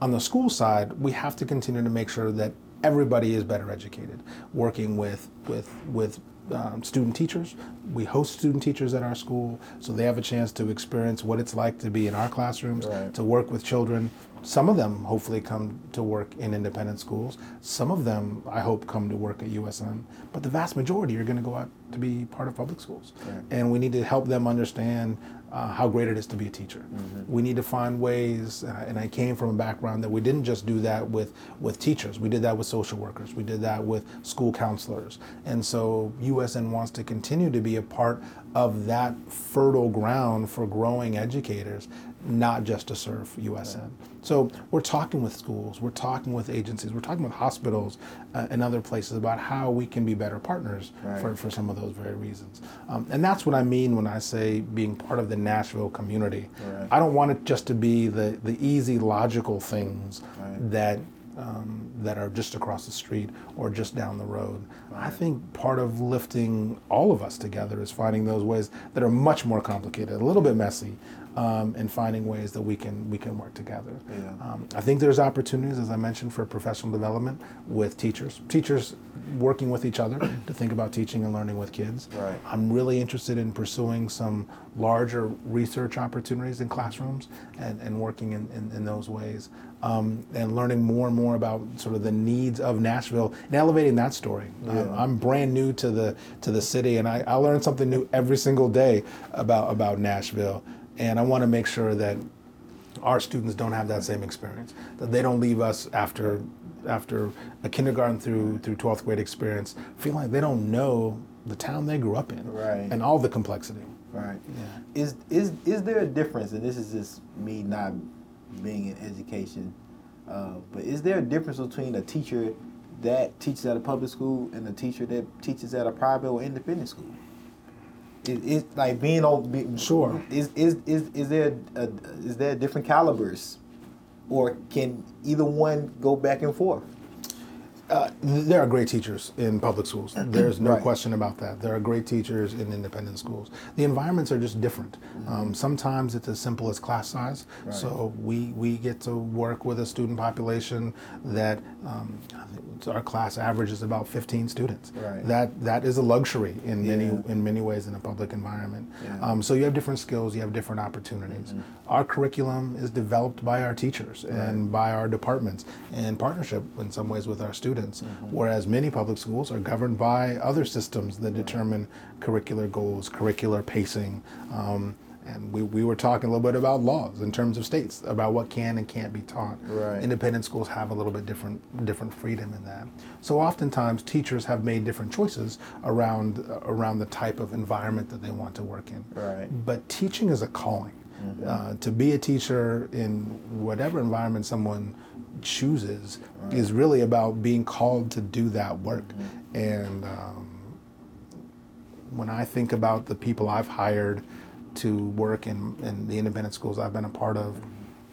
On the school side, we have to continue to make sure that everybody is better educated. Working with with with um, student teachers, we host student teachers at our school, so they have a chance to experience what it's like to be in our classrooms, Right. to work with children. Some of them hopefully come to work in independent schools. Some of them, I hope, come to work at USN. But the vast majority are going to go out to be part of public schools. Right. And we need to help them understand uh, how great it is to be a teacher. We need to find ways, uh, and I came from a background that we didn't just do that with, with teachers. We did that with social workers. We did that with school counselors. And so USN wants to continue to be a part of that fertile ground for growing educators, not just to serve USN. So we're talking with schools, we're talking with agencies, we're talking with hospitals uh, and other places about how we can be better partners Right. for, for some of those very reasons. Um, and that's what I mean when I say being part of the Nashville community. Right. I don't want it just to be the, the easy, logical things Right. that um, that are just across the street or just down the road. I think part of lifting all of us together is finding those ways that are much more complicated, a little bit messy, um, and finding ways that we can we can work together. Yeah. Um, I think there's opportunities, as I mentioned, for professional development with teachers. Teachers working with each other to think about teaching and learning with kids. Right. I'm really interested in pursuing some larger research opportunities in classrooms and, and working in, in, in those ways um, and learning more and more about sort of the needs of Nashville and elevating that story. Um, I'm brand new to the to the city and I, I learn something new every single day about about Nashville and I want to make sure that our students don't have that same experience. That they don't leave us after after a kindergarten through through 12th grade experience feeling like they don't know the town they grew up in Right. and all the complexity. Right. Yeah. Is is is there a difference? And this is just me not being in education, uh, but is there a difference between a teacher that teaches at a public school and a teacher that teaches at a private or independent school? Is, is like being on? Be, Sure. Is is is is there a, is there different calibers, or can either one go back and forth? Uh, there are great teachers in public schools. There's no Right. question about that. There are great teachers in independent schools. The environments are just different. Um, sometimes it's as simple as class size. Right. So we, we get to work with a student population that um, our class average is about 15 students. Right. That that is a luxury in many Yeah. in many ways in a public environment. Yeah. Um, so you have different skills, you have different opportunities. Our curriculum is developed by our teachers and by our departments in partnership in some ways with our students, whereas many public schools are governed by other systems that determine curricular goals, curricular pacing. Um, and we, we were talking a little bit about laws in terms of states about what can and can't be taught. Right. Independent schools have a little bit different different freedom in that. So oftentimes teachers have made different choices around around the type of environment that they want to work in. Right. But teaching is a calling. Uh, to be a teacher in whatever environment someone chooses is really about being called to do that work. And um, when I think about the people I've hired to work in, in the independent schools I've been a part of,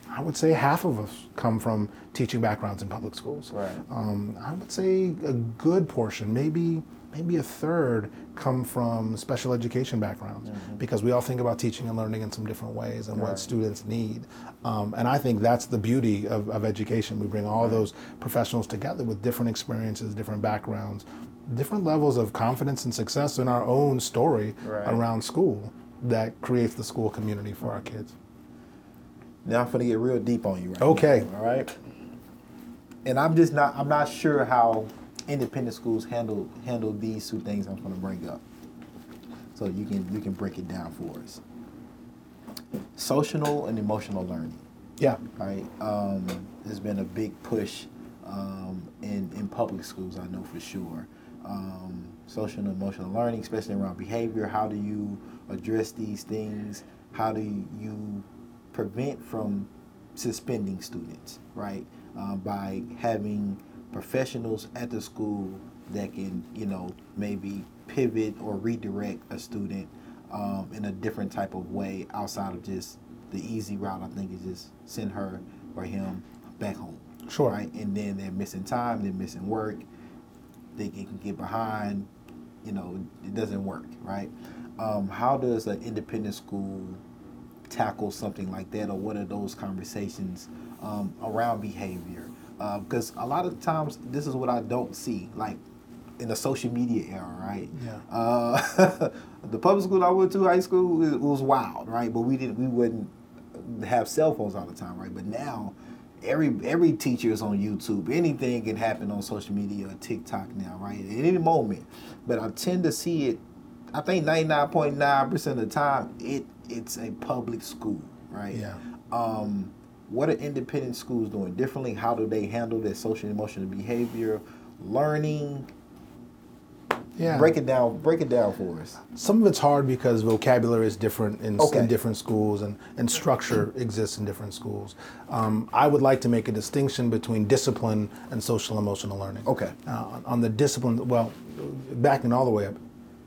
I would say half of us come from teaching backgrounds in public schools. Right. Um, I would say a good portion, maybe maybe a third, come from special education backgrounds because we all think about teaching and learning in some different ways and Right. what students need. Um, and I think that's the beauty of, of education. We bring all those professionals together with different experiences, different backgrounds, different levels of confidence and success in our own story Right. around school that creates the school community for our kids. Now I'm gonna get real deep on you right Okay. now, all right? And I'm just not I'm not sure how independent schools handle handle these two things I'm gonna bring up. So you can you can break it down for us. Social and emotional learning, Yeah. right? Um, there's been a big push um, in in public schools. I know for sure. Um, social and emotional learning, especially around behavior. How do you address these things? How do you prevent from suspending students, right? Uh, by having professionals at the school that can, you know, maybe pivot or redirect a student um, in a different type of way outside of just the easy route. I think is just send her or him back home. Sure. Right, and then they're missing time, they're missing work, they can can get behind. You know, it doesn't work, right? Um, how does an independent school tackle something like that, or what are those conversations um, around behavior? Because a lot of times, this is what I don't see, like in the social media era, right? Yeah. Uh, the public school I went to, high school, it was wild, right? But we didn't, we wouldn't have cell phones all the time, right? But now, every every teacher is on YouTube. Anything can happen on social media or TikTok now, right? At any moment. But I tend to see it. I think ninety nine point nine percent of the time, it it's a public school, right? Yeah. Um, what are independent schools doing differently? How do they handle their social emotional behavior, learning? Yeah. Break it down. Break it down for us. Some of it's hard because vocabulary is different in, Okay. in different schools and, and structure exists in different schools. Um, I would like to make a distinction between discipline and social emotional learning. Okay. Uh, on- on the discipline, well, backing all the way up,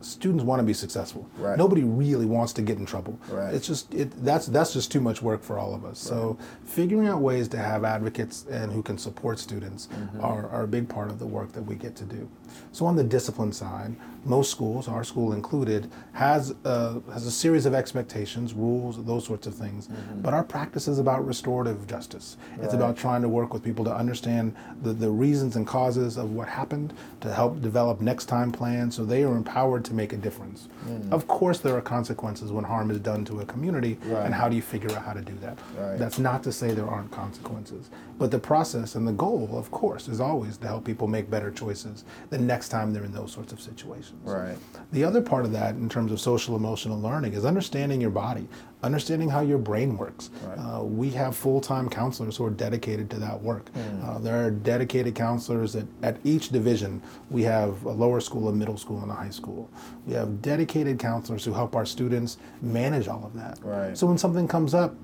students want to be successful. Right. Nobody really wants to get in trouble. Right. It's just it, that's that's just too much work for all of us. So figuring out ways to have advocates and who can support students Mm-hmm. are, are a big part of the work that we get to do. So on the discipline side, most schools, our school included, has a, has a series of expectations, rules, those sorts of things. But our practice is about restorative justice. It's Mm-hmm. About trying to work with people to understand the, the reasons and causes of what happened, to help develop next time plans so they are empowered to make a difference. Mm. Of course, there are consequences when harm is done to a community, Right. and how do you figure out how to do that? Right. That's not to say there aren't consequences, but the process and the goal, of course, is always to help people make better choices the next time they're in those sorts of situations. Right. The other part of that, in terms of social emotional learning, is understanding your body, understanding how your brain works. Right. Uh, we have full time counselors who are dedicated to that work. Hmm. Uh, there are dedicated counselors at, at each division. We have a lower school, a middle school, and a high school. We have dedicated counselors who help our students manage all of that. Right. So when something comes up,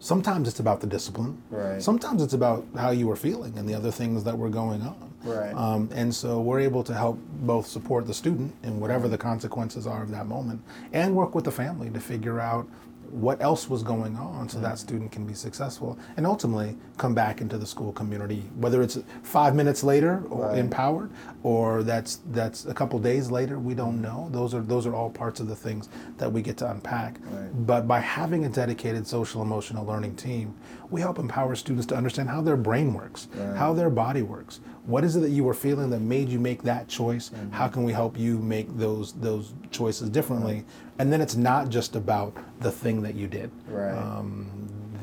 sometimes it's about the discipline. Right. Sometimes it's about how you were feeling and the other things that were going on. Right. Um, and so we're able to help both support the student in whatever the consequences are of that moment and work with the family to figure out what else was going on so that mm. student can be successful and ultimately come back into the school community whether it's five minutes later or Right. empowered or that's that's a couple days later we don't mm. know those are those are all parts of the things that we get to unpack Right. but by having a dedicated social emotional learning team we help empower students to understand how their brain works Right. how their body works what is it that you were feeling that made you make that choice Mm-hmm. how can we help you make those those choices differently and then it's not just about the thing that you did Right. um,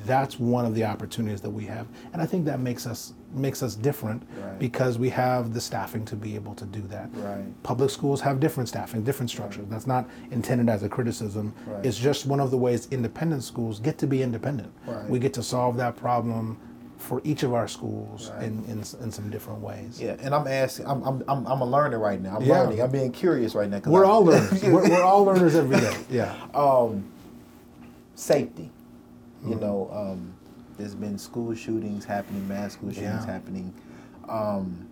that's one of the opportunities that we have and i think that makes us makes us different Right. because we have the staffing to be able to do that Right. public schools have different staffing different structures that's not intended as a criticism Right. it's just one of the ways independent schools get to be independent Right. we get to solve that problem for each of our schools Right. in, in, in some different ways Yeah, and I'm asking. I'm I'm I'm, I'm a learner right now. I'm Yeah. learning. I'm being curious right now. we're I- all learners we're, we're all learners every day yeah um, safety. You Mm-hmm. know, um, there's been school shootings happening, mass school shootings Yeah. happening. Um,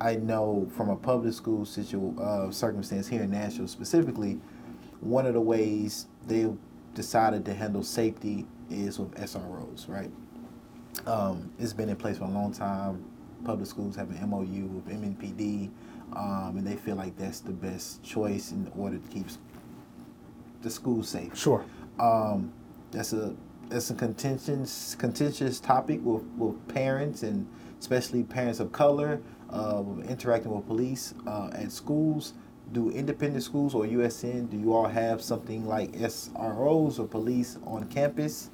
I know from a public school situ- uh, circumstance here in Nashville specifically, one of the ways they decided to handle safety is with SROs, right? Um, it's been in place for a long time. Public schools have an MOU with MNPD, um, and they feel like that's the best choice in order to keep the school safe. sure Um, that's a that's a contentious contentious topic with, with parents and especially parents of color uh, interacting with police uh, at schools. Do independent schools or USN? Do you all have something like SROs or police on campus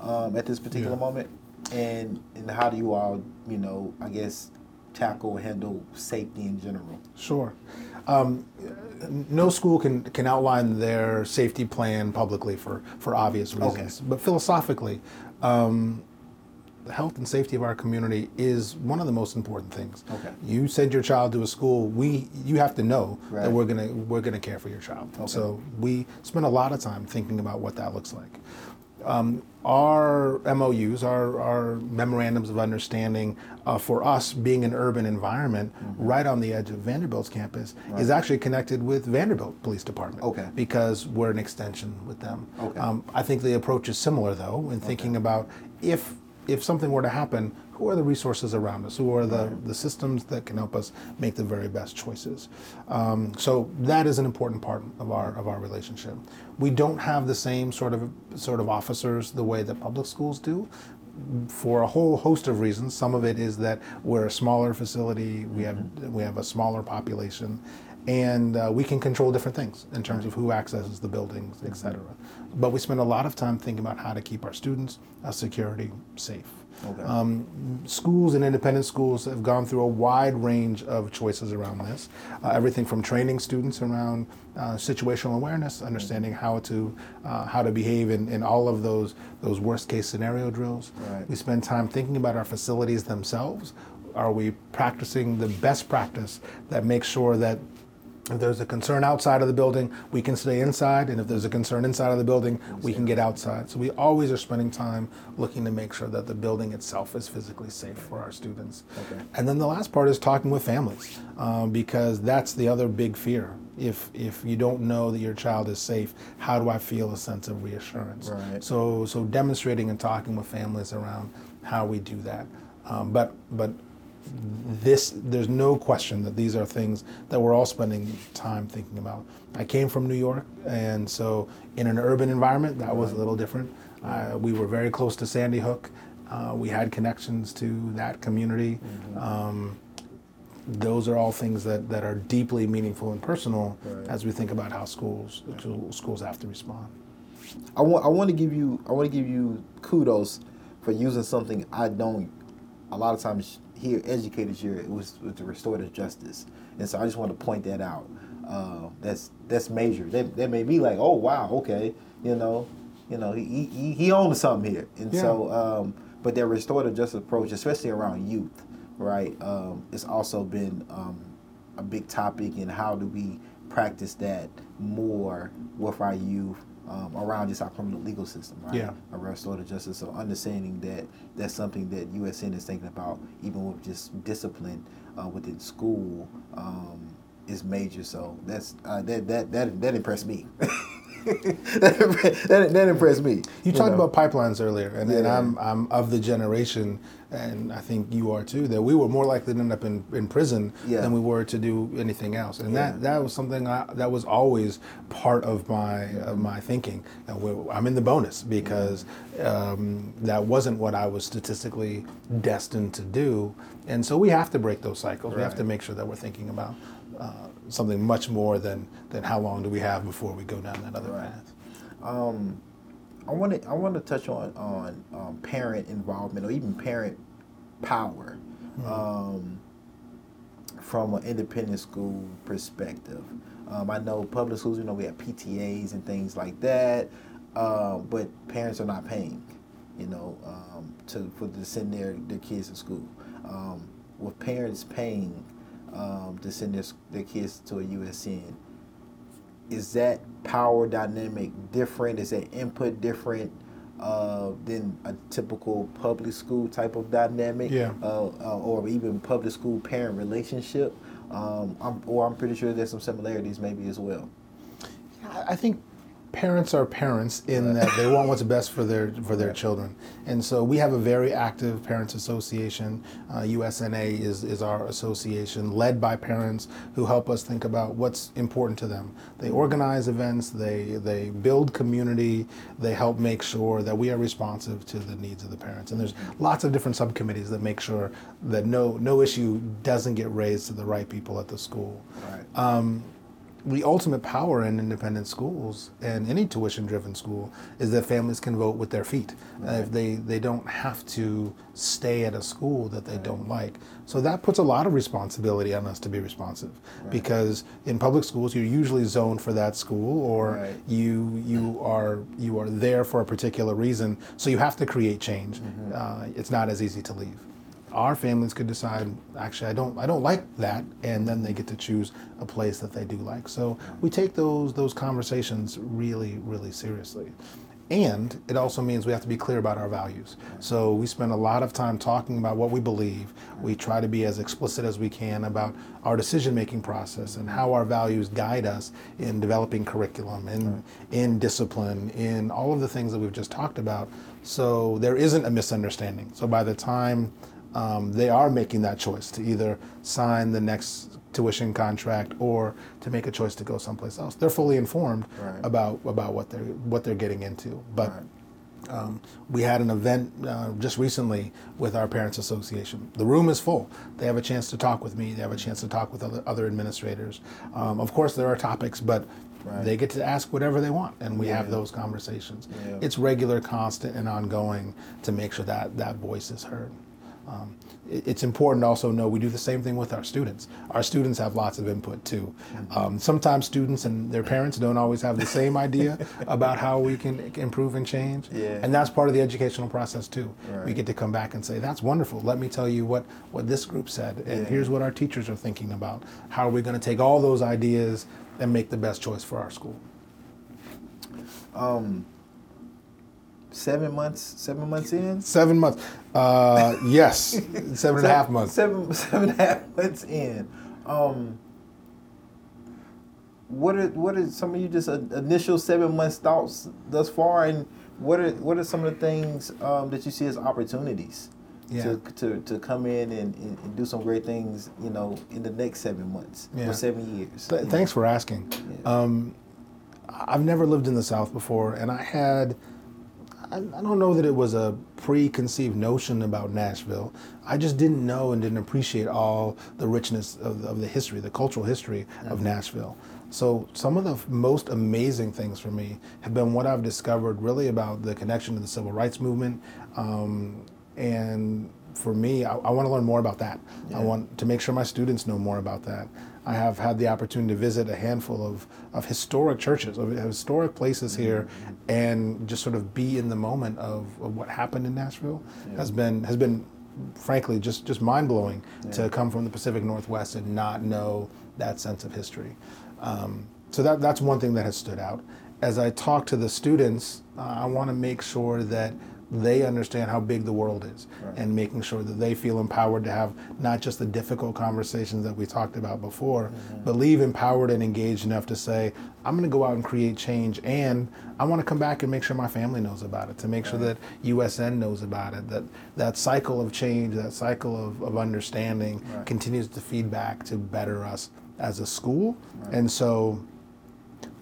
um, at this particular Yeah. moment? And and how do you all you know I guess tackle and handle safety in general? Sure. Um, no school can, can outline their safety plan publicly for, for obvious reasons. Okay. But philosophically, um, the health and safety of our community is one of the most important things. Okay. You send your child to a school, we you have to know Right. that we're gonna we're gonna care for your child. Okay. So we spend a lot of time thinking about what that looks like. Um, our MOUs, our, our memorandums of understanding uh, for us being an urban environment right on the edge of Vanderbilt's campus is actually connected with Vanderbilt Police Department Okay. because we're an extension with them. Okay. Um, I think the approach is similar though in thinking about if if something were to happen, who are the resources around us? Who are the, the systems that can help us make the very best choices? Um, so that is an important part of our of our relationship. We don't have the same sort of sort of officers the way that public schools do. For a whole host of reasons. Some of it is that we're a smaller facility. We have we have a smaller population, and uh, we can control different things in terms of who accesses the buildings, et cetera. But we spend a lot of time thinking about how to keep our students' uh, security safe. Okay. Um, schools and independent schools have gone through a wide range of choices around this. Uh, everything from training students around uh, situational awareness, understanding how to uh, how to behave in, in all of those those worst case scenario drills. Right. We spend time thinking about our facilities themselves. Are we practicing the best practice that makes sure that If there's a concern outside of the building, we can stay inside, and if there's a concern inside of the building, we can get outside. So we always are spending time looking to make sure that the building itself is physically safe for our students. Okay. And then the last part is talking with families, um, because that's the other big fear. If if you don't know that your child is safe, how do I feel a sense of reassurance? Right. So so demonstrating and talking with families around how we do that. Um, but but this there's no question that these are things that we're all spending time thinking about. I came from New York, and so in an urban environment, that was a little different. Uh, we were very close to Sandy Hook. Uh, we had connections to that community. Um, those are all things that, that are deeply meaningful and personal Right. as we think about how schools schools have to respond. I want I want to give you I want to give you kudos for using something I don't a lot of times hear educators it was with the restorative justice, and so I just want to point that out. Uh, that's that's major. That that made me like, oh wow, okay, you know, you know, he he, he owns something here, and so um, but that restorative justice approach, especially around youth, right, um, it's also been um, a big topic in how do we practice that more with our youth um, around just our criminal legal system, right? Yeah. Around restorative justice. So understanding that that's something that USN is thinking about, even with just discipline uh, within school, um, is major. So that's uh, that that that that impressed me. that, that, that impressed me. You talked know? about pipelines earlier, and, and I'm, I'm of the generation, and I think you are too, that we were more likely to end up in, in prison Yeah. than we were to do anything else. And Yeah. that, that was something I, that was always part of my, of my thinking. I'm in the bonus because um, that wasn't what I was statistically destined to do. And so we have to break those cycles. We have to make sure that we're thinking about uh, something much more than, than how long do we have before we go down that other Right. path. Um, I want to I want to touch on on um, parent involvement or even parent power um, from an independent school perspective. Um, I know public schools, you know, we have PTAs and things like that, uh, but parents are not paying, you know, um, to for to send their their kids to school. Um, with parents paying um, to send their, their kids to a USN, is that power dynamic different? Is that input different uh, than a typical public school type of dynamic? Yeah. Uh, uh, or even public school parent relationship? Um, I'm, or I'm pretty sure there's some similarities maybe as well. I I think parents are parents in that they want what's best for their for their children, and so we have a very active parents association. Uh, USNA is is our association led by parents who help us think about what's important to them. They organize events, they they build community, they help make sure that we are responsive to the needs of the parents. And there's lots of different subcommittees that make sure that no no issue doesn't get raised to the right people at the school Right. The ultimate power in independent schools and any tuition driven school is that families can vote with their feet. Uh, if they, they don't have to stay at a school that they don't like. So that puts a lot of responsibility on us to be responsive because in public schools you're usually zoned for that school or Right. you you are you are there for a particular reason so you have to create change. Uh, it's not as easy to leave our families could decide actually I don't I don't like that and then they get to choose a place that they do like. So we take those those conversations really really seriously. And it also means we have to be clear about our values. So we spend a lot of time talking about what we believe. We try to be as explicit as we can about our decision making process and how our values guide us in developing curriculum, in, in discipline, in all of the things that we've just talked about. So there isn't a misunderstanding. So by the time um, they are making that choice to either sign the next tuition contract or to make a choice to go someplace else. They're fully informed Right. about about what they're what they're getting into. But um, we had an event uh, just recently with our parents association. The room is full. They have a chance to talk with me. They have a chance to talk with other, other administrators. Um, of course, there are topics, but Right. they get to ask whatever they want, and we have those conversations. Yeah. It's regular, constant, and ongoing to make sure that that voice is heard. Um, it- it's important to also know we do the same thing with our students. Our students have lots of input too. Um, sometimes students and their parents don't always have the same idea about how we can improve and change, Yeah. and that's part of the educational process too. We get to come back and say, "That's wonderful. Let me tell you what what this group said, and Yeah. here's what our teachers are thinking about. How are we going to take all those ideas and make the best choice for our school?" Um, seven months. Seven months in. Seven months. Uh, yes, seven and a half months. Seven seven and a half months in. Um, what are what are some of you just uh, initial seven months thoughts thus far, and what are what are some of the things um, that you see as opportunities Yeah. to, to to come in and, and, and do some great things, you know, in the next seven months Yeah. or seven years? Th- thanks for asking. Yeah. Um, I've never lived in the South before, and I had, I, I don't know that it was a preconceived notion about Nashville. I just didn't know and didn't appreciate all the richness of, of the history, the cultural history of Nashville. So some of the f- most amazing things for me have been what I've discovered really about the connection to the civil rights movement. Um, and for me, I, I want to learn more about that. I want to make sure my students know more about that. I have had the opportunity to visit a handful of, of historic churches, of historic places here, and just sort of be in the moment of, of what happened in Nashville has been has been frankly just just mind blowing to come from the Pacific Northwest and not know that sense of history. Um, so that that's one thing that has stood out. As I talk to the students, uh, I want to make sure that they understand how big the world is and making sure that they feel empowered to have not just the difficult conversations that we talked about before, mm-hmm. but leave empowered and engaged enough to say, I'm going to go out and create change and I want to come back and make sure my family knows about it, to make sure that USN knows about it, that that cycle of change, that cycle of, of understanding Right. continues to feed back to better us as a school. And so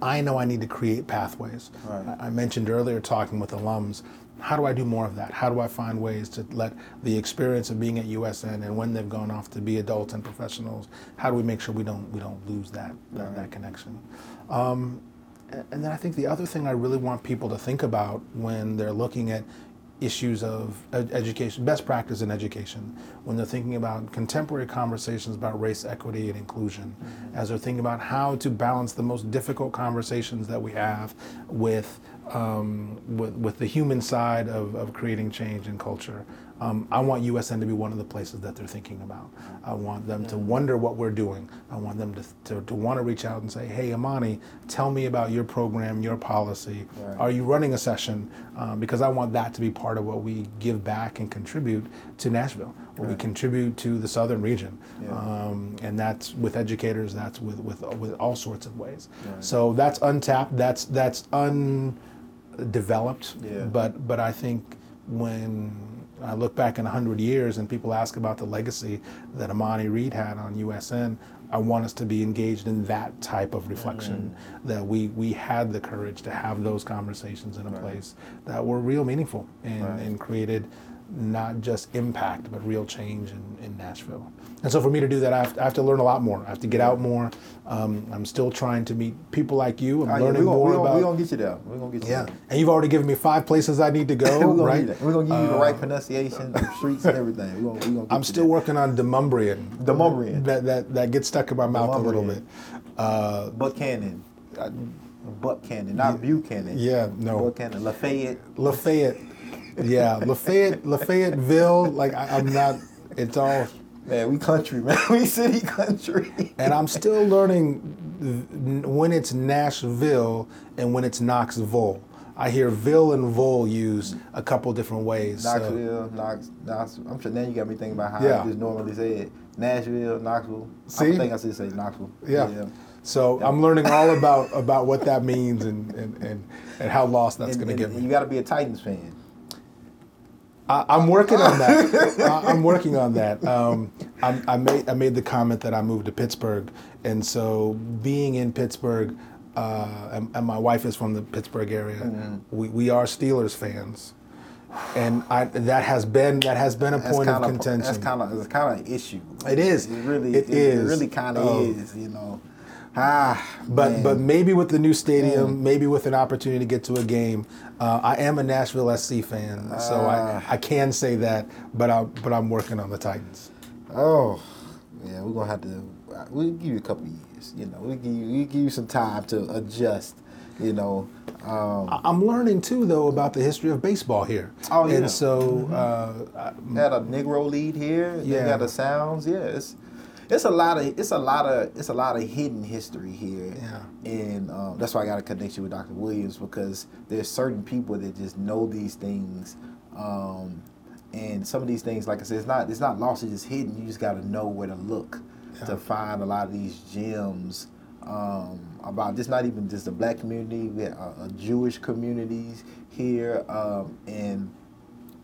I know I need to create pathways. Right. I mentioned earlier talking with alums. How do I do more of that? How do I find ways to let the experience of being at USN and when they've gone off to be adults and professionals, how do we make sure we don't we don't lose that that, that connection? Um, and then I think the other thing I really want people to think about when they're looking at issues of education, best practice in education, when they're thinking about contemporary conversations about race, equity, and inclusion, as they're thinking about how to balance the most difficult conversations that we have with um, with, with the human side of, of creating change in culture. Um, I want USN to be one of the places that they're thinking about. I want them to wonder what we're doing. I want them to, to, to want to reach out and say, hey, Amani, tell me about your program, your policy. Right. Are you running a session? Um, because I want that to be part of what we give back and contribute to Nashville, what we contribute to the southern region. Yeah. Um, and that's with educators, that's with, with, with all sorts of ways. Right. So that's untapped, that's, that's undeveloped. Yeah. But, but I think when I look back in 100 years and people ask about the legacy that Amani Reed had on USN, I want us to be engaged in that type of reflection, Mm. that we, we had the courage to have those conversations in a Right. place that were real meaningful and, Right. and created not just impact, but real change in, in Nashville. And so for me to do that, I have, I have to learn a lot more. I have to get out more. Um, I'm still trying to meet people like you. I'm yeah, learning we gonna, more we gonna, about. We're gonna get you there. We're gonna get you yeah, there. and you've already given me five places I need to go, we're right? We're gonna give you the Uh, right pronunciation, the streets and everything. We're gonna, we gonna I'm still there. working on Demonbreun. Demonbreun. That, that, that gets stuck in my mouth a little bit. Uh, Buchanan. Buchanan, not Buchanan. yeah, no. Buchanan, Lafayette. Lafayette. Yeah, Lafayette, Lafayetteville. Like I, I'm not. It's all. Man, we country, man. We city country. And I'm still learning when it's Nashville and when it's Knoxville. I hear Ville and Vol used a couple different ways. so- Knox, Knox. I'm sure now you got me thinking about how Yeah. I just normally say it. Nashville, Knoxville. See? I think I should say Knoxville. yeah. So I'm learning all about about what that means and and, and, and how lost that's going to get me. you got to be a Titans fan. I, I'm working on that. I, I'm working on that. Um, I, I made I made the comment that I moved to Pittsburgh, and so being in Pittsburgh, uh, and, and my wife is from the Pittsburgh area. Mm-hmm. We, we are Steelers fans, and I, that has been that has been a That's point of contention. That's kind of it's kind of an issue. It is. It really It it, is. really kind of Um, is. You know. Ah, But man. but maybe with the new stadium, maybe with an opportunity to get to a game. Uh, I am a Nashville SC fan, so Ah. I, I can say that. But I but I'm working on the Titans. Oh, yeah, we're gonna have to. We'll give you a couple of years. You know, we give you we give you some time to adjust. You know, um, I- I'm learning too though about the history of baseball here. Oh, yeah. And so uh, I- had a Negro lead here. Yeah, Yeah. got the sounds. Yeah, it's a lot of it's a lot of it's a lot of hidden history here. Yeah. and um, that's why I got a connection with Dr. Williams because there's certain people that just know these things. Um, and some of these things, like I said, it's not it's not lost; it's just hidden. You just got to know where to look to find a lot of these gems um, about just not even just the black community, we have uh, uh, Jewish communities here, um, and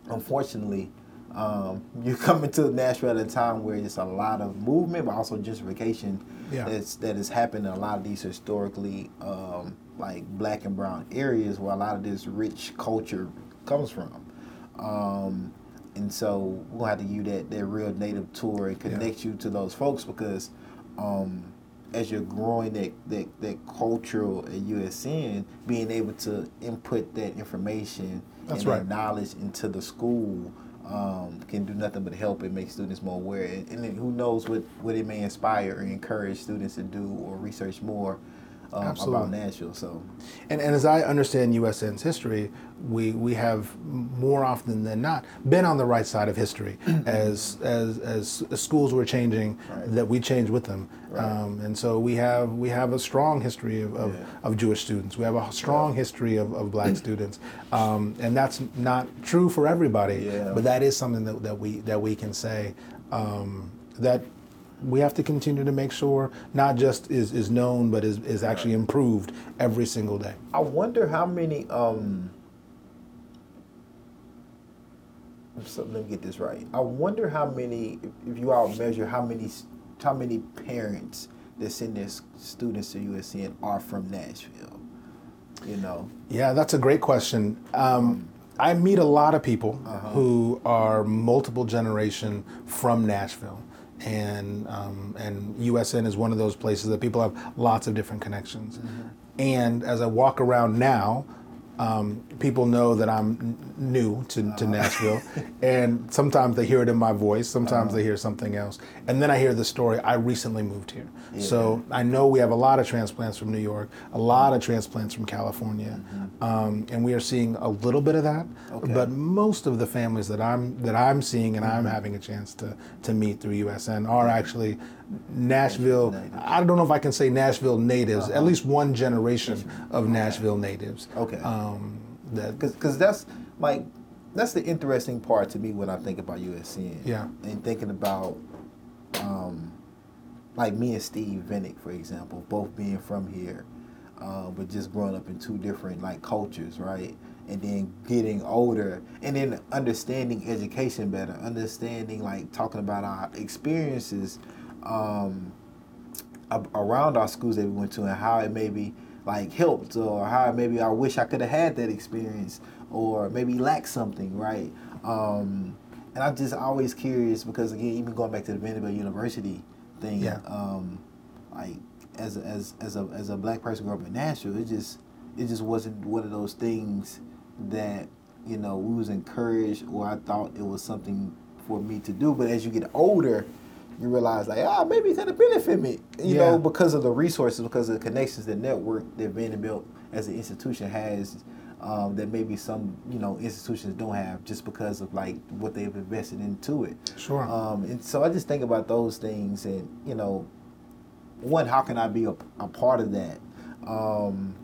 unfortunately, um, you're coming to Nashville at a time where it's a lot of movement, but also gentrification Yeah. that's that has happened in a lot of these historically um, like black and brown areas where a lot of this rich culture comes from. Um, and so we're gonna have to use that, that real native tour and connect you to those folks because um, as you're growing that, that, that cultural at USN, being able to input that information That's and right. that knowledge into the school um, can do nothing but help and make students more aware. And, and who knows what, what it may inspire or encourage students to do or research more um, about Absolutely. Nashville. So And, and as I understand USN's history, we, we have more often than not been on the right side of history as, as, as schools were changing, Right. that we changed with them. Um, and so we have, we have a strong history of, of, Yeah. of Jewish students. We have a strong history of, of black students. Um, and that's not true for everybody, Yeah. but that is something that, that, we, that we can say um, that we have to continue to make sure not just is, is known, but is, is actually improved every single day. I wonder how many. Um, so let me get this right. I wonder how many. If, you all measure how many, how many parents that send their students to USN are from Nashville. You know. Yeah, that's a great question. Um, I meet a lot of people who are multiple generation from Nashville, and um, and USN is one of those places that people have lots of different connections. And as I walk around now, um, people know that I'm n- new to, to Nashville, and sometimes they hear it in my voice. Sometimes they hear something else, and then I hear the story. I recently moved here, so I know we have a lot of transplants from New York, a lot of transplants from California, um, and we are seeing a little bit of that. Okay. But most of the families that I'm that I'm seeing and I'm having a chance to to meet through USN are actually Nashville. Natives. I don't know if I can say Nashville natives. At least one generation of Nashville natives. Okay. Um, that because that's like that's the interesting part to me when I think about USN. Yeah. And thinking about um, like me and Steve Vinnick, for example, both being from here, uh, but just growing up in two different like cultures, right? And then getting older, and then understanding education better, understanding like talking about our experiences. Um, around our schools that we went to and how it maybe like helped or how maybe I wish I could have had that experience or maybe lacked something, right? Um, and I'm just always curious because again, even going back to the Vanderbilt University thing, Yeah. um, like as a, as as a as a black person growing up in Nashville, it just it just wasn't one of those things that you know we was encouraged or I thought it was something for me to do. But as you get older, you realize like ah maybe it could have benefit me, you Yeah. know, because of the resources, because of the connections, the network that Vanderbilt as an institution has. Um, that maybe some you know institutions don't have just because of like what they've invested into it. Sure. Um, and so I just think about those things, and you know, one, how can I be a, a part of that? Um,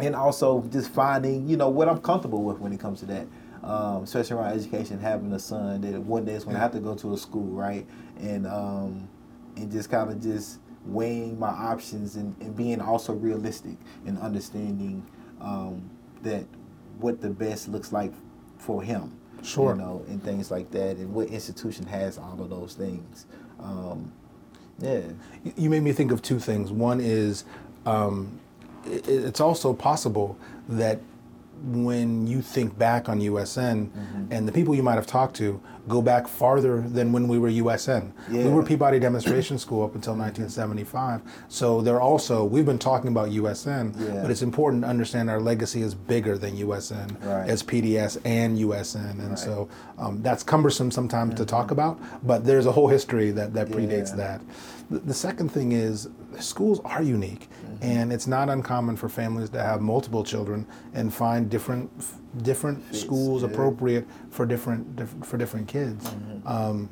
and also just finding, you know, what I'm comfortable with when it comes to that. Um, especially around education, having a son that one day is going to have to go to a school, right? And um, and just kind of just weighing my options and, and being also realistic and understanding um, that what the best looks like for him. Sure. You know, and things like that, and what institution has all of those things. Um, yeah. you made me think of two things. One is um, it's also possible that when you think back on USN Mm-hmm. and the people you might have talked to go back farther than when we were USN. We were Peabody Demonstration School up until 1975. So they're also, we've been talking about USN, Yeah. but it's important to understand our legacy is bigger than USN. Right. It's PDS and USN. And so um, that's cumbersome sometimes to talk about, but there's a whole history that, that predates Yeah. that. The, the second thing is schools are unique, Mm-hmm. and it's not uncommon for families to have multiple children and find different different schools yeah. Mm-hmm. appropriate for different, diff- for different kids. Um,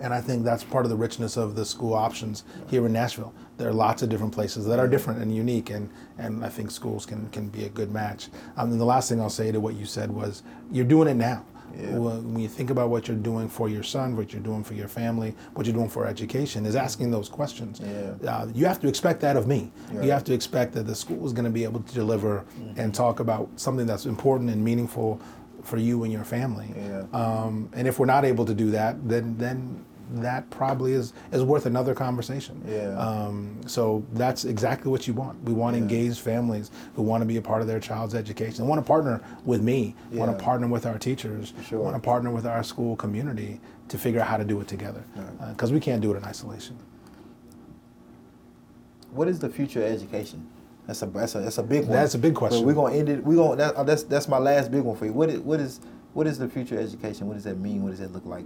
and I think that's part of the richness of the school options here in Nashville. There are lots of different places that are different and unique, and, and I think schools can, can be a good match. Um, and the last thing I'll say to what you said was you're doing it now. Yeah. When you think about what you're doing for your son, what you're doing for your family, what you're doing for education, is asking those questions. Yeah. Uh, you have to expect that of me. Right. You have to expect that the school is going to be able to deliver and talk about something that's important and meaningful for you and your family. Yeah. Um, and if we're not able to do that, then then that probably is is worth another conversation. Yeah. Um, so that's exactly what you want. We want Yeah. engaged families who want to be a part of their child's education. They want to partner with me. Yeah. Want to partner with our teachers. Sure. Want to partner with our school community to figure out how to do it together. Right. Because we can't do it in isolation. What is the future of education? That's a that's a that's a big one. That's a big But question. we're gonna end it. We're gonna that, uh, that's that's my last big one for you. What is what is what is the future of education? What does that mean? What does that look like?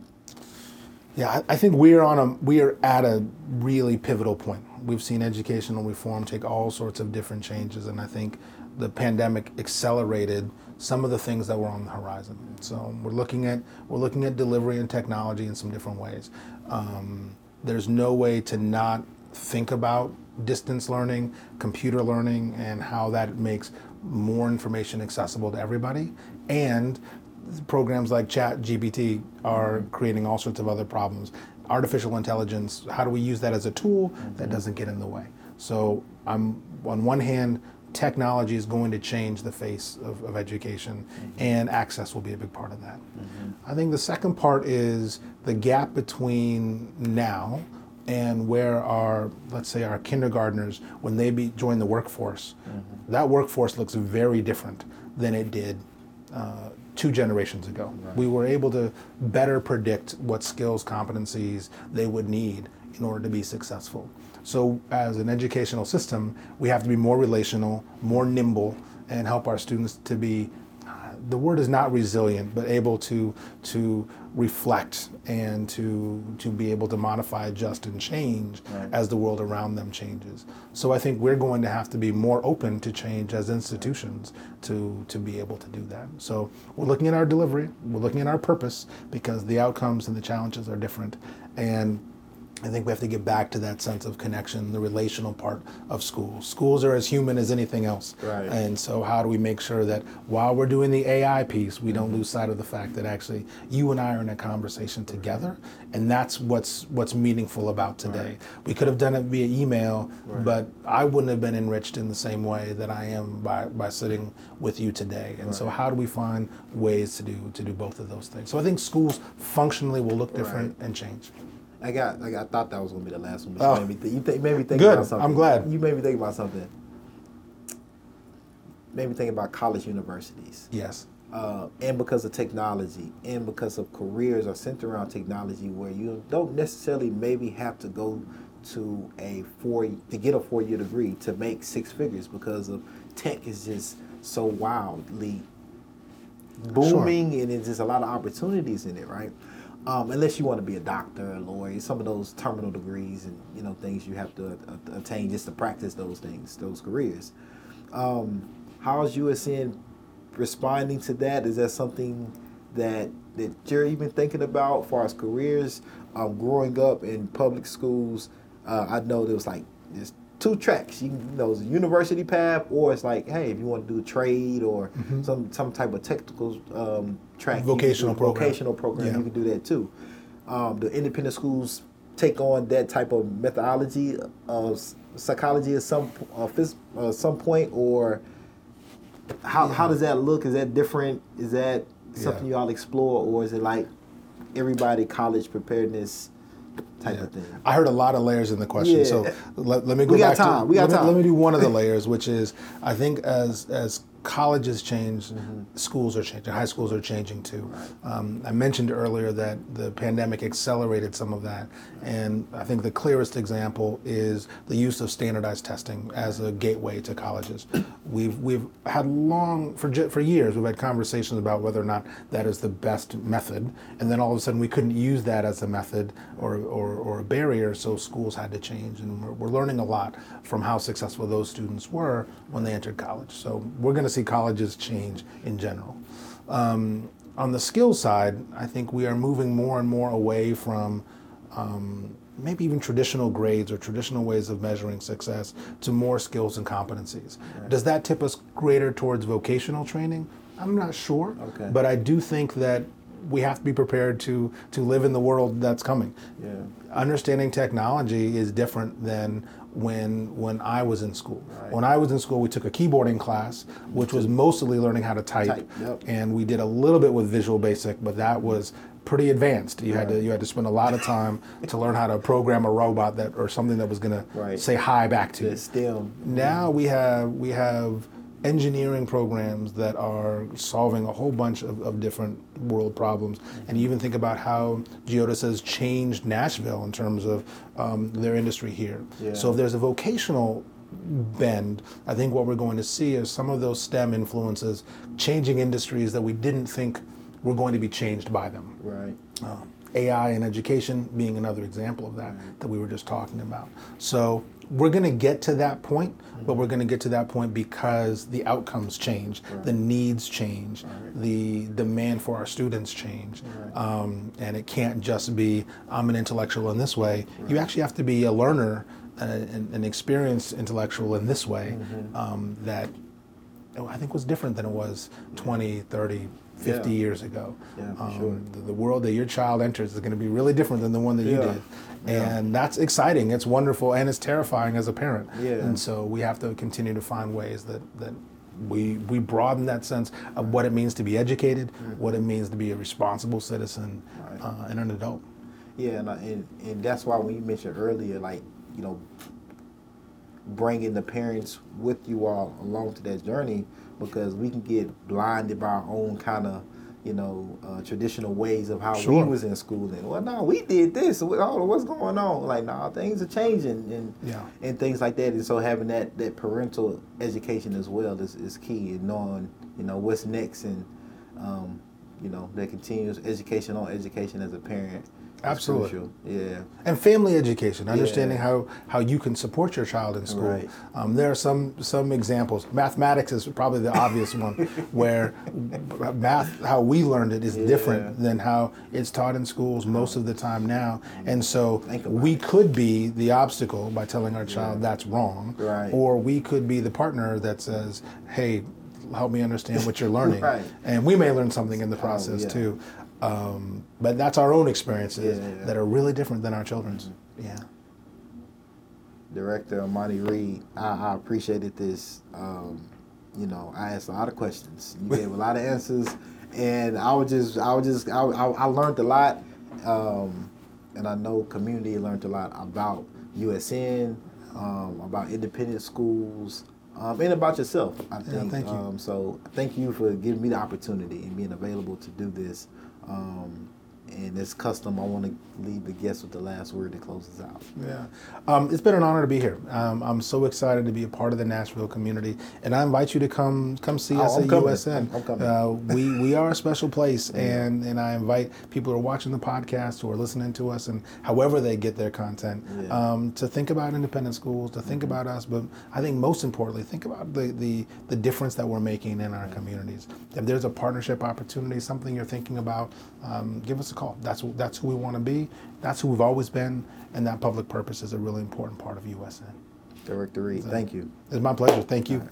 Yeah, I, think we are on a we are at a really pivotal point. We've seen educational reform take all sorts of different changes, and I think the pandemic accelerated some of the things that were on the horizon. So we're looking at we're looking at delivery and technology in some different ways. Um, there's no way to not think about distance learning, computer learning, and how that makes more information accessible to everybody, and programs like chat gpt are creating all sorts of other problems. Artificial intelligence how do we use that as a tool that mm-hmm. doesn't get in the way? So i'm on one hand technology is going to change the face of, of education mm-hmm. and access will be a big part of that. Mm-hmm. I think the second part is the gap between now and where our let's say our kindergartners when they be, join the workforce that workforce looks very different than it did uh, two generations ago. We were able to better predict what skills, competencies they would need in order to be successful. So, as an educational system, we have to be more relational, more nimble, and help our students to be the word is not resilient, but able to to reflect and to to be able to modify, adjust, and change as the world around them changes. So I think we're going to have to be more open to change as institutions to to be able to do that. So we're looking at our delivery, we're looking at our purpose because the outcomes and the challenges are different, and I think we have to get back to that sense of connection, the relational part of schools. Schools are as human as anything else. Right. And so, how do we make sure that while we're doing the AI piece, we don't mm-hmm. lose sight of the fact that actually you and I are in a conversation together, and that's what's what's meaningful about today. We could have done it via email, but I wouldn't have been enriched in the same way that I am by, by sitting with you today. And so, how do we find ways to do to do both of those things? So, I think schools functionally will look different and change. I got, I got, I thought that was gonna be the last one. But Oh. you made me, think, you th- made me think Good. about something. I'm glad. You made me think about something. Made me think about college universities. Yes. uh, and because of technology and because of careers are centered around technology where you don't necessarily maybe have to go to a four to get a four year degree to make six figures because of tech is just so wildly booming and it's just a lot of opportunities in it right um, unless you want to be a doctor a lawyer some of those terminal degrees and you know things you have to attain just to practice those things those careers um, how's USN responding to that? Is that something that that you're even thinking about as far as careers? Um, growing up in public schools, uh, I know there was like there's two tracks. You, can, you know, it's a university path, or it's like, hey, if you want to do a trade or some some type of technical um, track, you can do Vocational program. vocational program, Yeah. you can do that too. Um, the independent schools take on that type of methodology of psychology at some uh, phys- uh, some point, or how how does that look? Is that different? Is that something Yeah. y'all explore, or is it like everybody college preparedness type of thing? I heard a lot of layers in the question, Yeah. so let, let me go We got time. to We got let, me, time. let me do one of the layers, which is I think as as colleges change, schools are changing, high schools are changing too. Um, I mentioned earlier that the pandemic accelerated some of that, and I think the clearest example is the use of standardized testing as a gateway to colleges. We've we've had long for for years we've had conversations about whether or not that is the best method, and then all of a sudden we couldn't use that as a method or or, or a barrier, so schools had to change, and we're, we're learning a lot from how successful those students were when they entered college. So we're going to see colleges change in general. Um, on the skill side, I think we are moving more and more away from um, maybe even traditional grades or traditional ways of measuring success to more skills and competencies. Does that tip us greater towards vocational training? I'm not sure, Okay. but I do think that we have to be prepared to to live in the world that's coming. Yeah. Understanding technology is different than when when I was in school. When I was in school, we took a keyboarding class, which was mostly learning how to type, Type, yep. and we did a little bit with Visual Basic, but that was pretty advanced. You had to you had to spend a lot of time to learn how to program a robot that or something that was going to Right. say hi back to you. STEM. Now we have we have engineering programs that are solving a whole bunch of, of different world problems. And you even think about how Geodis has changed Nashville in terms of um, their industry here. Yeah. So if there's a vocational bend, I think what we're going to see is some of those STEM influences changing industries that we didn't think were going to be changed by them. Right. Um, AI and education being another example of that that we were just talking about. So we're going to get to that point, but we're going to get to that point because the outcomes change, the needs change, the demand for our students change, um, and it can't just be I'm an intellectual in this way. You actually have to be a learner, uh, an, an experienced intellectual in this way um, that I think was different than it was 20, 30, 50 Yeah. years ago. Yeah, Um, sure. the, the world that your child enters is going to be really different than the one that you Yeah. And that's exciting, it's wonderful, and it's terrifying as a parent. Yeah. And so we have to continue to find ways that, that we, we broaden that sense of what it means to be educated, what it means to be a responsible citizen Right. uh, and an adult. Yeah, and, and and that's why when you mentioned earlier, like you know, bringing the parents with you all along to that journey, because we can get blinded by our own kind of you know uh, traditional ways of how Sure. we was in school. And well, no, we did this. What, oh, what's going on? Like, no, things are changing, and Yeah. and things like that. And so having that that parental education as well is, is key, and knowing you know what's next, and um, you know that continuous education on education as a parent. Absolutely. crucial. Yeah. and family education, understanding Yeah. how, how you can support your child in school. Right. Um, there are some some examples. Mathematics is probably the obvious one, where math, how we learned it, is Yeah. different than how it's taught in schools most of the time now. And so we it. could be the obstacle by telling our child that's wrong, Right. or we could be the partner that says, "Hey, help me understand what you're learning," Right. and we may learn something in the process yeah. too. Um, but that's our own experiences Yeah, yeah. that are really different than our children's. Yeah. Director Amani Reed, I, I appreciated this. Um, you know, I asked a lot of questions. You gave a lot of answers, and I was just, I was just, I, I, I learned a lot, um, and I know community learned a lot about USN, um, about independent schools, um, and about yourself. I think. thank you. Um, so thank you for giving me the opportunity and being available to do this. Um, and as custom, I want to leave the guest with the last word that closes out. Yeah. Um, it's been an honor to be here. Um, I'm so excited to be a part of the Nashville community, and I invite you to come come see Oh, us I'm at coming. USN. I'm- coming. Uh, we we are a special place, and and I invite people who are watching the podcast or listening to us, and however they get their content, Yeah. um, to think about independent schools, to think about us, but I think most importantly, think about the the the difference that we're making in our communities. If there's a partnership opportunity, something you're thinking about, um, give us a call. That's that's who we want to be. That's who we've always been, and that public purpose is a really important part of USN. Director Reed, thank you. It's my pleasure. Thank you.